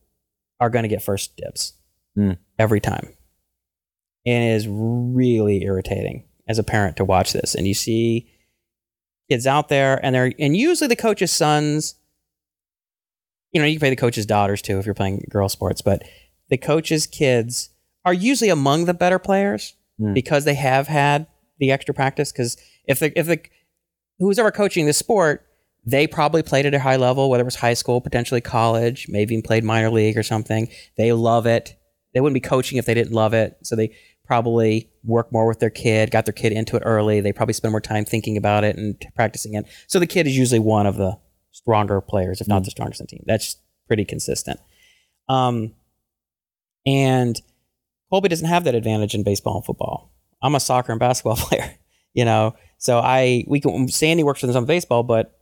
are going to get first dibs Hmm. every time. And it is really irritating as a parent to watch this. And you see kids out there, and they're and usually the coach's sons. You know, you can play the coach's daughters too if you're playing girl sports, but the coach's kids are usually among the better players Hmm. because they have had the extra practice. Because if the if the who's ever coaching the sport, they probably played at a high level, whether it was high school, potentially college, maybe even played minor league or something. They love it. They wouldn't be coaching if they didn't love it. So they probably work more with their kid, got their kid into it early. They probably spend more time thinking about it and practicing it. So the kid is usually one of the stronger players, if not the strongest in the team. That's pretty consistent. Um, and Colby doesn't have that advantage in baseball and football. I'm a soccer and basketball player, you know. So I we can Sandy works with us on baseball, but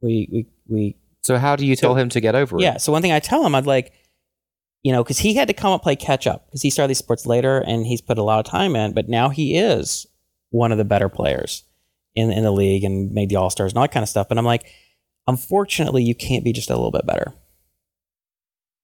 we we we So how do you tell him to get over it? yeah. So one thing I tell him, I'd like, you know, because he had to come up play catch up because he started these sports later and he's put a lot of time in, but now he is one of the better players in in the league and made the All Stars and all that kind of stuff. But I'm like, unfortunately, you can't be just a little bit better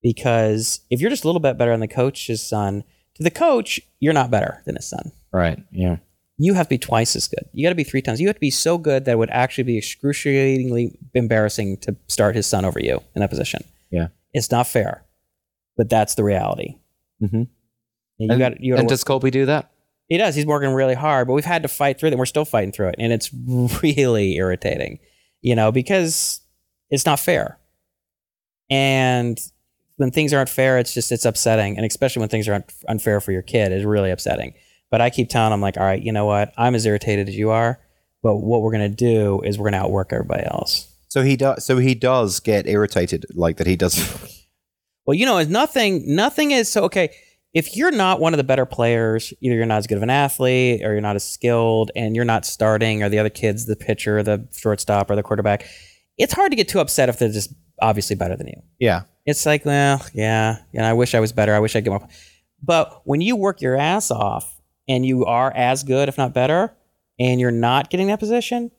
because if you're just a little bit better than the coach's son, To the coach, you're not better than his son. Right. Yeah. You have to be twice as good. You got to be three times. You have to be so good that it would actually be excruciatingly embarrassing to start his son over you in that position. Yeah. It's not fair, but that's the reality. Mm-hmm. You and, got. You got. and does Colby do that? He does. He's working really hard, but we've had to fight through it, and we're still fighting through it, and it's really irritating, you know, because it's not fair. And when things aren't fair, it's just it's upsetting, and especially when things are un- unfair for your kid, it's really upsetting. But I keep telling him like, all right, you know what? I'm as irritated as you are, but what we're gonna do is we're gonna outwork everybody else. So he does. So he does get irritated, like that. He doesn't. Well, you know, it's nothing. Nothing is so okay. If you're not one of the better players, either you're not as good of an athlete, or you're not as skilled, and you're not starting, or the other kids, the pitcher, the shortstop, or the quarterback, it's hard to get too upset if they're just obviously better than you. Yeah. It's like, well, yeah, know, I wish I was better. I wish I'd get more. But when you work your ass off and you are as good, if not better, and you're not getting that position,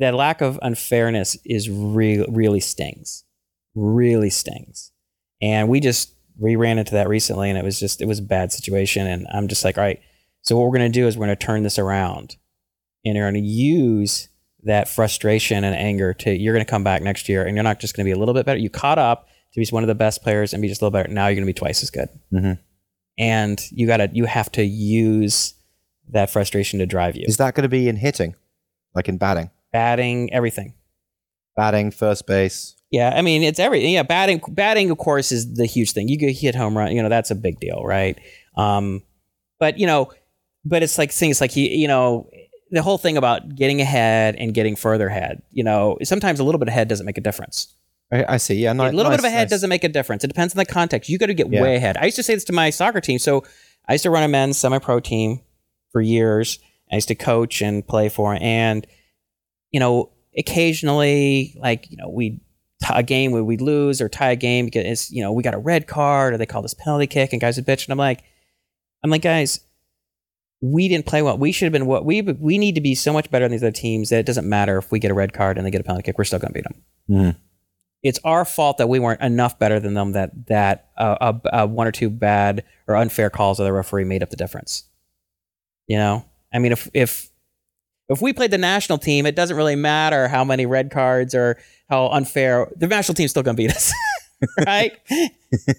that lack of unfairness is real, really stings, really stings. And we just we ran into that recently, and it was just it was a bad situation. And I'm just like, all right, so what we're gonna do is we're gonna turn this around, and you're gonna use that frustration and anger to you're gonna come back next year, and you're not just gonna be a little bit better. You caught up to be one of the best players and be just a little better. Now you're gonna be twice as good, Mhm. and you gotta you have to use that frustration to drive you. Is that going to be in hitting, like in batting, Batting, everything. batting, first base? Yeah, I mean it's everything. Yeah, batting, batting, of course, is the huge thing. You get hit home run, you know that's a big deal, right? Um, but you know, but it's like things like he, you know, the whole thing about getting ahead and getting further ahead. You know, sometimes a little bit ahead doesn't make a difference. I, I see. Yeah, not, a little bit of nice, ahead nice. doesn't make a difference. It depends on the context. You got to get Yeah. way ahead. I used to say this to my soccer team. So I used to run a men's semi-pro team for years. I used to coach and play for, and you know, occasionally, like you know, we a game where we lose or tie a game because it's you know we got a red card or they call this penalty kick and guys would bitch and I'm like, I'm like guys, we didn't play well. We should have been what we we need to be so much better than these other teams that it doesn't matter if we get a red card and they get a penalty kick. We're still going to beat them Mhm. it's our fault that we weren't enough better than them that that uh, a, a one or two bad or unfair calls of the referee made up the difference. You know, I mean, if if if we played the national team, it doesn't really matter how many red cards or how unfair the national team's still going to beat us, right?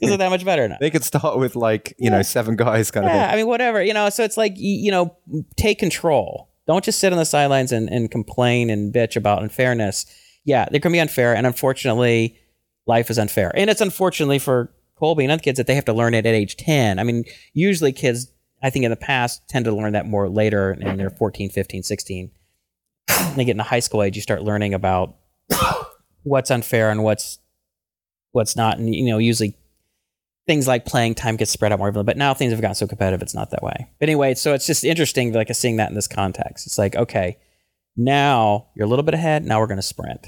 They're that much better now. They could start with like you know seven guys kind of Yeah, thing. I mean, whatever. You know, so it's like you know, take control. Don't just sit on the sidelines and, and complain and bitch about unfairness. Yeah, they're gonna be unfair, and unfortunately, life is unfair. And it's unfortunately for Colby and other kids that they have to learn it at age ten. I mean, usually kids, I think in the past, tend to learn that more later in their 14, 15, 16. When they get into high school age, you start learning about what's unfair and what's what's not, and you know, usually things like playing time gets spread out more evenly. But now things have gotten so competitive, it's not that way. But anyway, so it's just interesting, like seeing that in this context. It's like, okay, now you're a little bit ahead. Now we're going to sprint.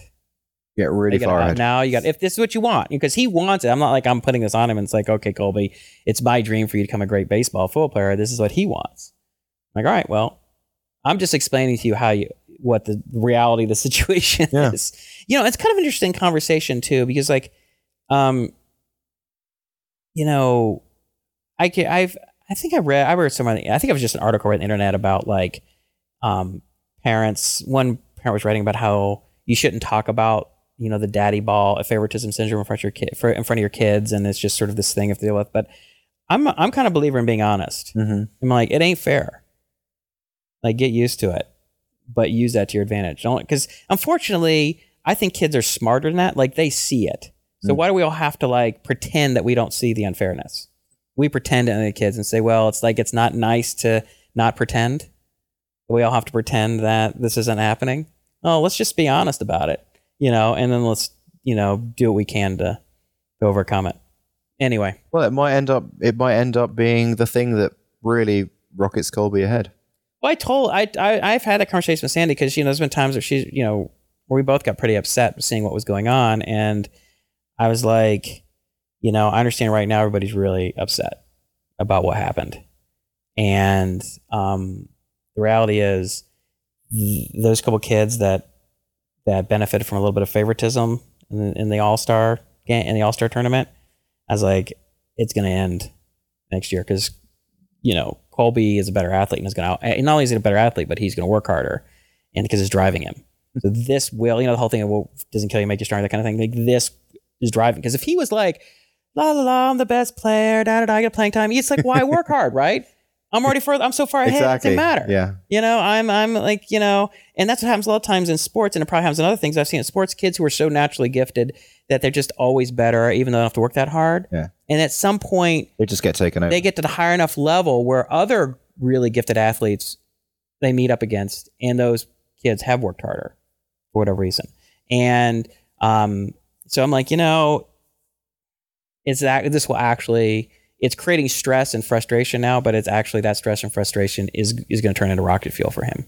Get really gotta- far ahead. Now you got if this is what you want because he wants it. I'm not like I'm putting this on him. and It's like, okay, Colby, it's my dream for you to become a great baseball football player. This is what he wants. I'm like, all right, well, I'm just explaining to you how you what the reality of the situation Yeah. is. You know, it's kind of an interesting conversation too because like, um, you know, I can, I've I think I read I read somebody I think it was just an article on the internet about like, um, parents. One parent was writing about how you shouldn't talk about you know the daddy ball favoritism syndrome in front of your kid for, in front of your kids, and it's just sort of this thing you have to deal with. But I'm I'm kind of a believer in being honest. hmm I'm like it ain't fair. Like get used to it, but use that to your advantage. Don't because unfortunately I think kids are smarter than that. Like they see it. So Mm. why do we all have to like pretend that we don't see the unfairness? We pretend to the kids and say, well, it's like it's not nice to not pretend. We all have to pretend that this isn't happening. Oh, let's just be honest about it, you know, and then let's, you know, do what we can to, to overcome it. Anyway, Well, it might end up. It might end up being the thing that really rockets Colby ahead. well, I told I, I I've had that conversation with Sandy because you know there's been times where she's you know where we both got pretty upset seeing what was going on, and I was like, you know, I understand right now everybody's really upset about what happened, and um, the reality is th- those couple kids that that benefited from a little bit of favoritism in the, in the All Star game in the All Star tournament, I was like, it's going to end next year because you know, Colby is a better athlete and is going to, not only is he a better athlete, but he's going to work harder and because it's driving him. So this will, you know, the whole thing of, well, doesn't kill you, make you stronger, that kind of thing. Like this is driving. Because if he was like, la la la, I'm the best player, da da da, I get playing time, it's like, why work hard, right? I'm already further, I'm so far ahead, Exactly. it doesn't matter. Yeah. You know, I'm I'm like, you know, and that's what happens a lot of times in sports, and it probably happens in other things I've seen in sports, kids who are so naturally gifted that they're just always better, even though they don't have to work that hard. Yeah. And at some point, They just get taken over. they get to the higher enough level where other really gifted athletes they meet up against, and those kids have worked harder for whatever reason. And um, so I'm like, you know, it's that this will actually it's creating stress and frustration now, but it's actually that stress and frustration is is going to turn into rocket fuel for him.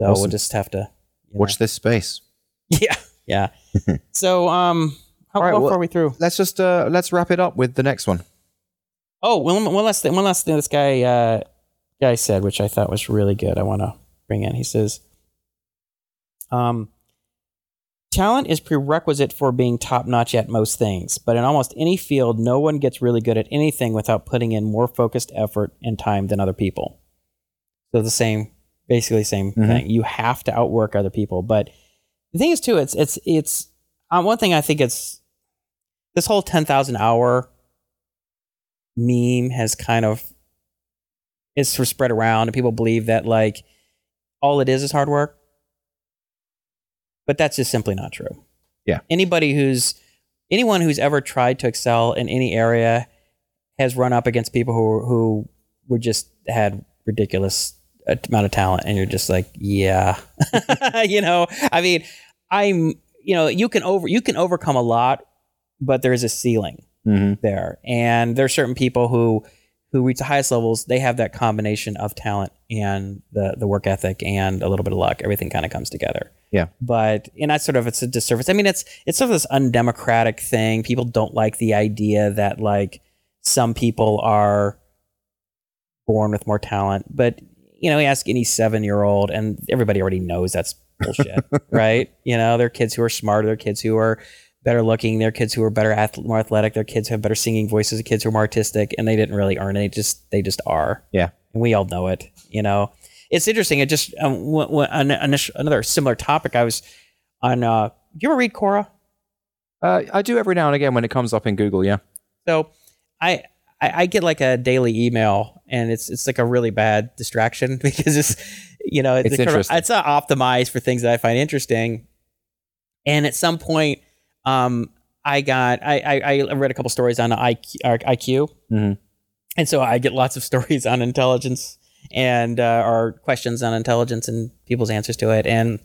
So we'll just have to you know. Watch this space. Yeah, yeah. so um, how, right, how well- far are we through? Let's just uh let's wrap it up with the next one. Oh, one, one last thing. One last thing. This guy uh, guy said, which I thought was really good. I want to bring in. He says, um, talent is prerequisite for being top notch at most things, but in almost any field, no one gets really good at anything without putting in more focused effort and time than other people. So the same, basically same Mhm. thing. You have to outwork other people, but the thing is too, it's it's it's uh, one thing I think it's this whole ten thousand hour meme has kind of is sort of spread around and people believe that like all it is is hard work but that's just simply not true Yeah. anybody who's anyone who's ever tried to excel in any area has run up against people who who were just had ridiculous amount of talent and you're just like yeah you know i mean i'm you know you can over you can overcome a lot but there is a ceiling Mm-hmm. there. And there are certain people who who reach the highest levels, they have that combination of talent and the the work ethic and a little bit of luck. Everything kind of comes together. Yeah. But and that's sort of it's a disservice. I mean, it's it's sort of this undemocratic thing. People don't like the idea that like some people are born with more talent. But you know, you ask any seven year old and everybody already knows that's bullshit. right? You know, there are kids who are smarter, there are kids who are better looking. There are kids who are better, ath- more athletic. There are kids who have better singing voices. Kids who are more artistic, and they didn't really earn it. They just they just are. Yeah. and we all know it. You know, it's interesting. It just um, w- w- an, an, another similar topic. I was on. Uh, do you ever read Quora? Uh, I do every now and again when it comes up in Google. Yeah. So I, I I get like a daily email, and it's it's like a really bad distraction because it's you know It's kind of- it's not optimized for things that I find interesting. And at some point, um, I got I I, I read a couple stories on IQ, IQ Mhm. and so I get lots of stories on intelligence and uh, or questions on intelligence and people's answers to it. And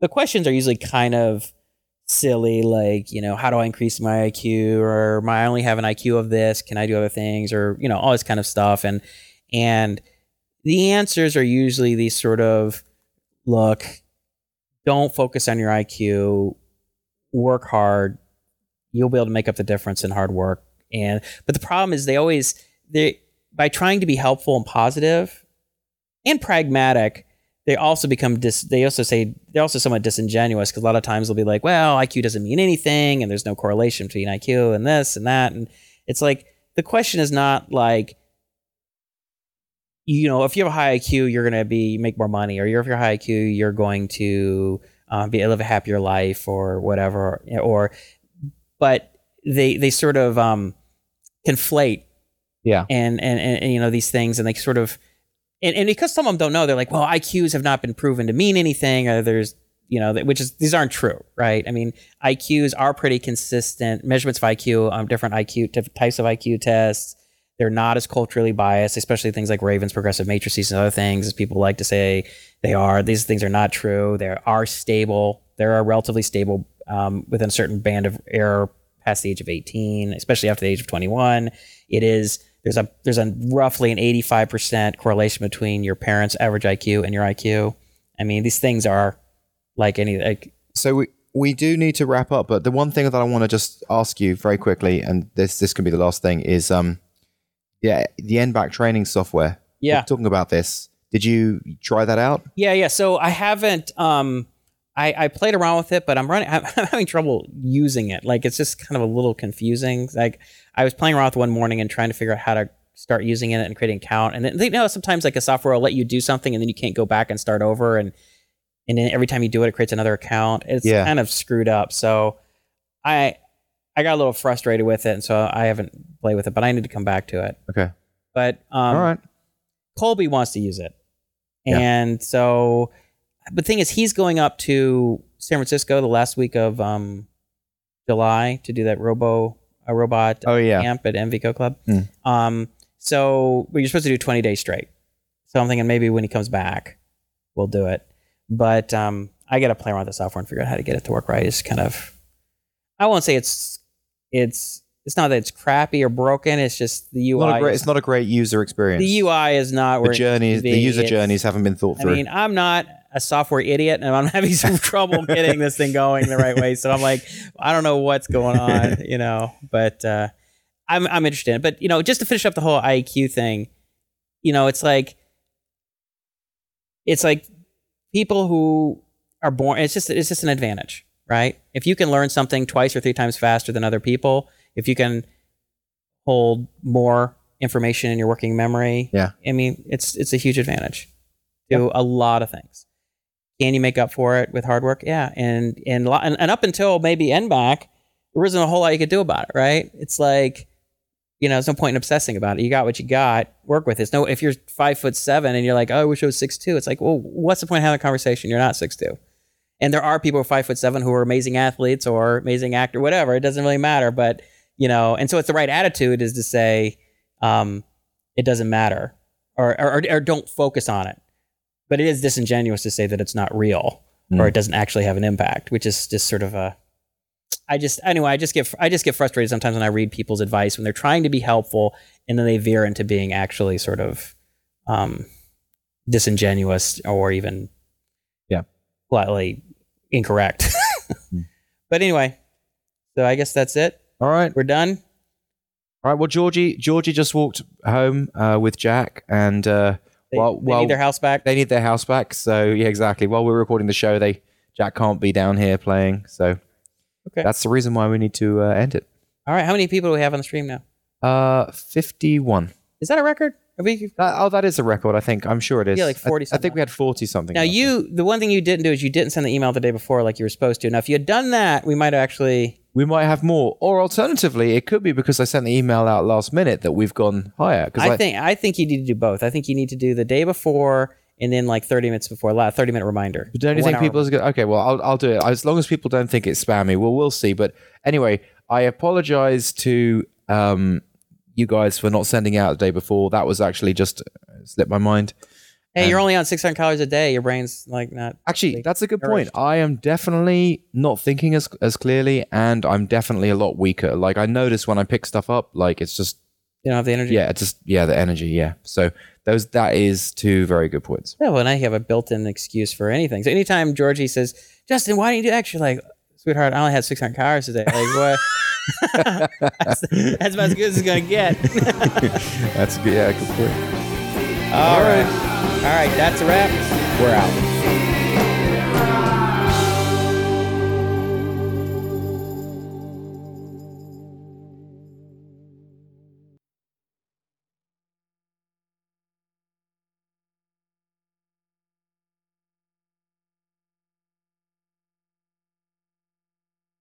the questions are usually kind of silly, like you know, how do I increase my IQ, or my I only have an IQ of this, can I do other things, or you know, all this kind of stuff. And and the answers are usually these sort of look, don't focus on your IQ, work hard, you'll be able to make up the difference in hard work. And but the problem is they always they by trying to be helpful and positive and pragmatic, they also become dis. They also say they're also somewhat disingenuous because a lot of times they'll be like, "Well, IQ doesn't mean anything, and there's no correlation between IQ and this and that." And it's like the question is not like, you know, if you have a high IQ, you're going to be make more money, or if you're high IQ, you're going to um, be live a happier life, or whatever, or but they they sort of um, conflate Yeah. and, and and you know these things and they sort of and, and because some of them don't know they're like well iqs have not been proven to mean anything or there's you know which is these aren't true right? I mean iqs are pretty consistent measurements of iq um, different iq types of iq tests. They're not as culturally biased especially things like Raven's Progressive Matrices and other things as people like to say they are. These things are not true. They are stable. They're relatively stable um, within a certain band of error past the age of 18 especially after the age of 21 it is there's a there's a roughly an 85% correlation between your parents average IQ and your IQ. I mean, these things are like any like So we we do need to wrap up, but the one thing that I want to just ask you very quickly, and this this can be the last thing, is um, yeah, the n-back training software. yeah. We're talking about this. Did you try that out? Yeah, yeah. So I haven't um I, I played around with it, but I'm running I'm, I'm having trouble using it. Like it's just kind of a little confusing. Like I was playing around with one morning and trying to figure out how to start using it and creating account. And then, you know, sometimes like a software will let you do something and then you can't go back and start over. And, and then every time you do it, it creates another account. It's Yeah. kind of screwed up. So I, I got a little frustrated with it. And so I haven't played with it, but I need to come back to it. Okay. But, um, All right. Colby wants to use it. Yeah. And so the thing is he's going up to San Francisco the last week of um, July to do that robo a robot Oh yeah. camp at MVCO Club. Hmm. Um, so well, you're supposed to do 20 days straight. So I'm thinking maybe when he comes back, we'll do it. But um, I got to play around with the software and figure out how to get it to work right. It's kind of, I won't say it's, it's, it's not that it's crappy or broken. It's just the UI. Not great, is- it's not a great user experience. the UI is not the journeys, the user It's- journeys haven't been thought through. I mean, I'm not a software idiot, and I'm having some trouble getting this thing going the right way. So I'm like, I don't know what's going on, you know. But uh, I'm I'm interested. in it. But you know, just to finish up the whole IQ thing, you know, it's like it's like people who are born. It's just it's just an advantage, right? If you can learn something twice or three times faster than other people, if you can hold more information in your working memory, Yeah. I mean, it's it's a huge advantage to a lot of things. Can you make up for it with hard work? Yeah, and and and, and up until maybe n-back, there wasn't a whole lot you could do about it, right? It's like, you know, there's no point in obsessing about it. You got what you got. Work with it. It's no, if you're five foot seven and you're like, oh, I wish I was six two. It's like, well, what's the point of having a conversation? You're not six two. And there are people five foot seven who are amazing athletes or amazing actor, whatever. It doesn't really matter. But you know, and so it's the right attitude is to say, um, it doesn't matter, or, or or don't focus on it. But it is disingenuous to say that it's not real or Mm. it doesn't actually have an impact, which is just sort of a. I just anyway, I just get I just get frustrated sometimes when I read people's advice when they're trying to be helpful and then they veer into being actually sort of um, disingenuous or even Yeah. slightly incorrect. Hmm. but anyway, so I guess that's it. All right. We're done. All right. Well, Georgie, Georgie just walked home uh, with Jack, and uh, They, Well- they well- need their house back. they need their house back. So yeah, exactly. While we're recording the show, they Jack can't be down here playing. So Okay. that's the reason why we need to uh, end it. All right, how many people do we have on the stream now? Uh, fifty-one. Is that a record? We, That, oh, that is a record. I think. I'm sure it is. Yeah, like I- 40 I, think we had forty something. now you, the one thing you didn't do is you didn't send the email the day before like you were supposed to. Now, if you had done that, we might have actually. we might have more, or alternatively, it could be because I sent the email out last minute that we've gone higher. Because I think I think you need to do both. I think you need to do the day before and then like 30 minutes before, la- 30 minute reminder. But don't you think people is? Okay, well, I'll, I'll do it as long as people don't think it's spammy. Well, we'll see. But anyway, I apologize to um, you guys for not sending out the day before. That was actually just uh, slipped my mind. Hey, you're Um, only on 600 calories a day. Your brain's like not. Actually, that's a good nourished. point. I am definitely not thinking as as clearly, and I'm definitely a lot weaker. Like I notice when I pick stuff up, like it's just You don't have the energy. yeah, it's just yeah, the energy. Yeah. So those that is two very good points. Yeah, well, now you have a built-in excuse for anything. So anytime Georgie says, "Justin, why don't you do extra?" Like, sweetheart, I only had 600 calories today. Like, what? that's, that's about as good as it's gonna get. That's good. Yeah, good point. All right. All right, that's a wrap. We're out.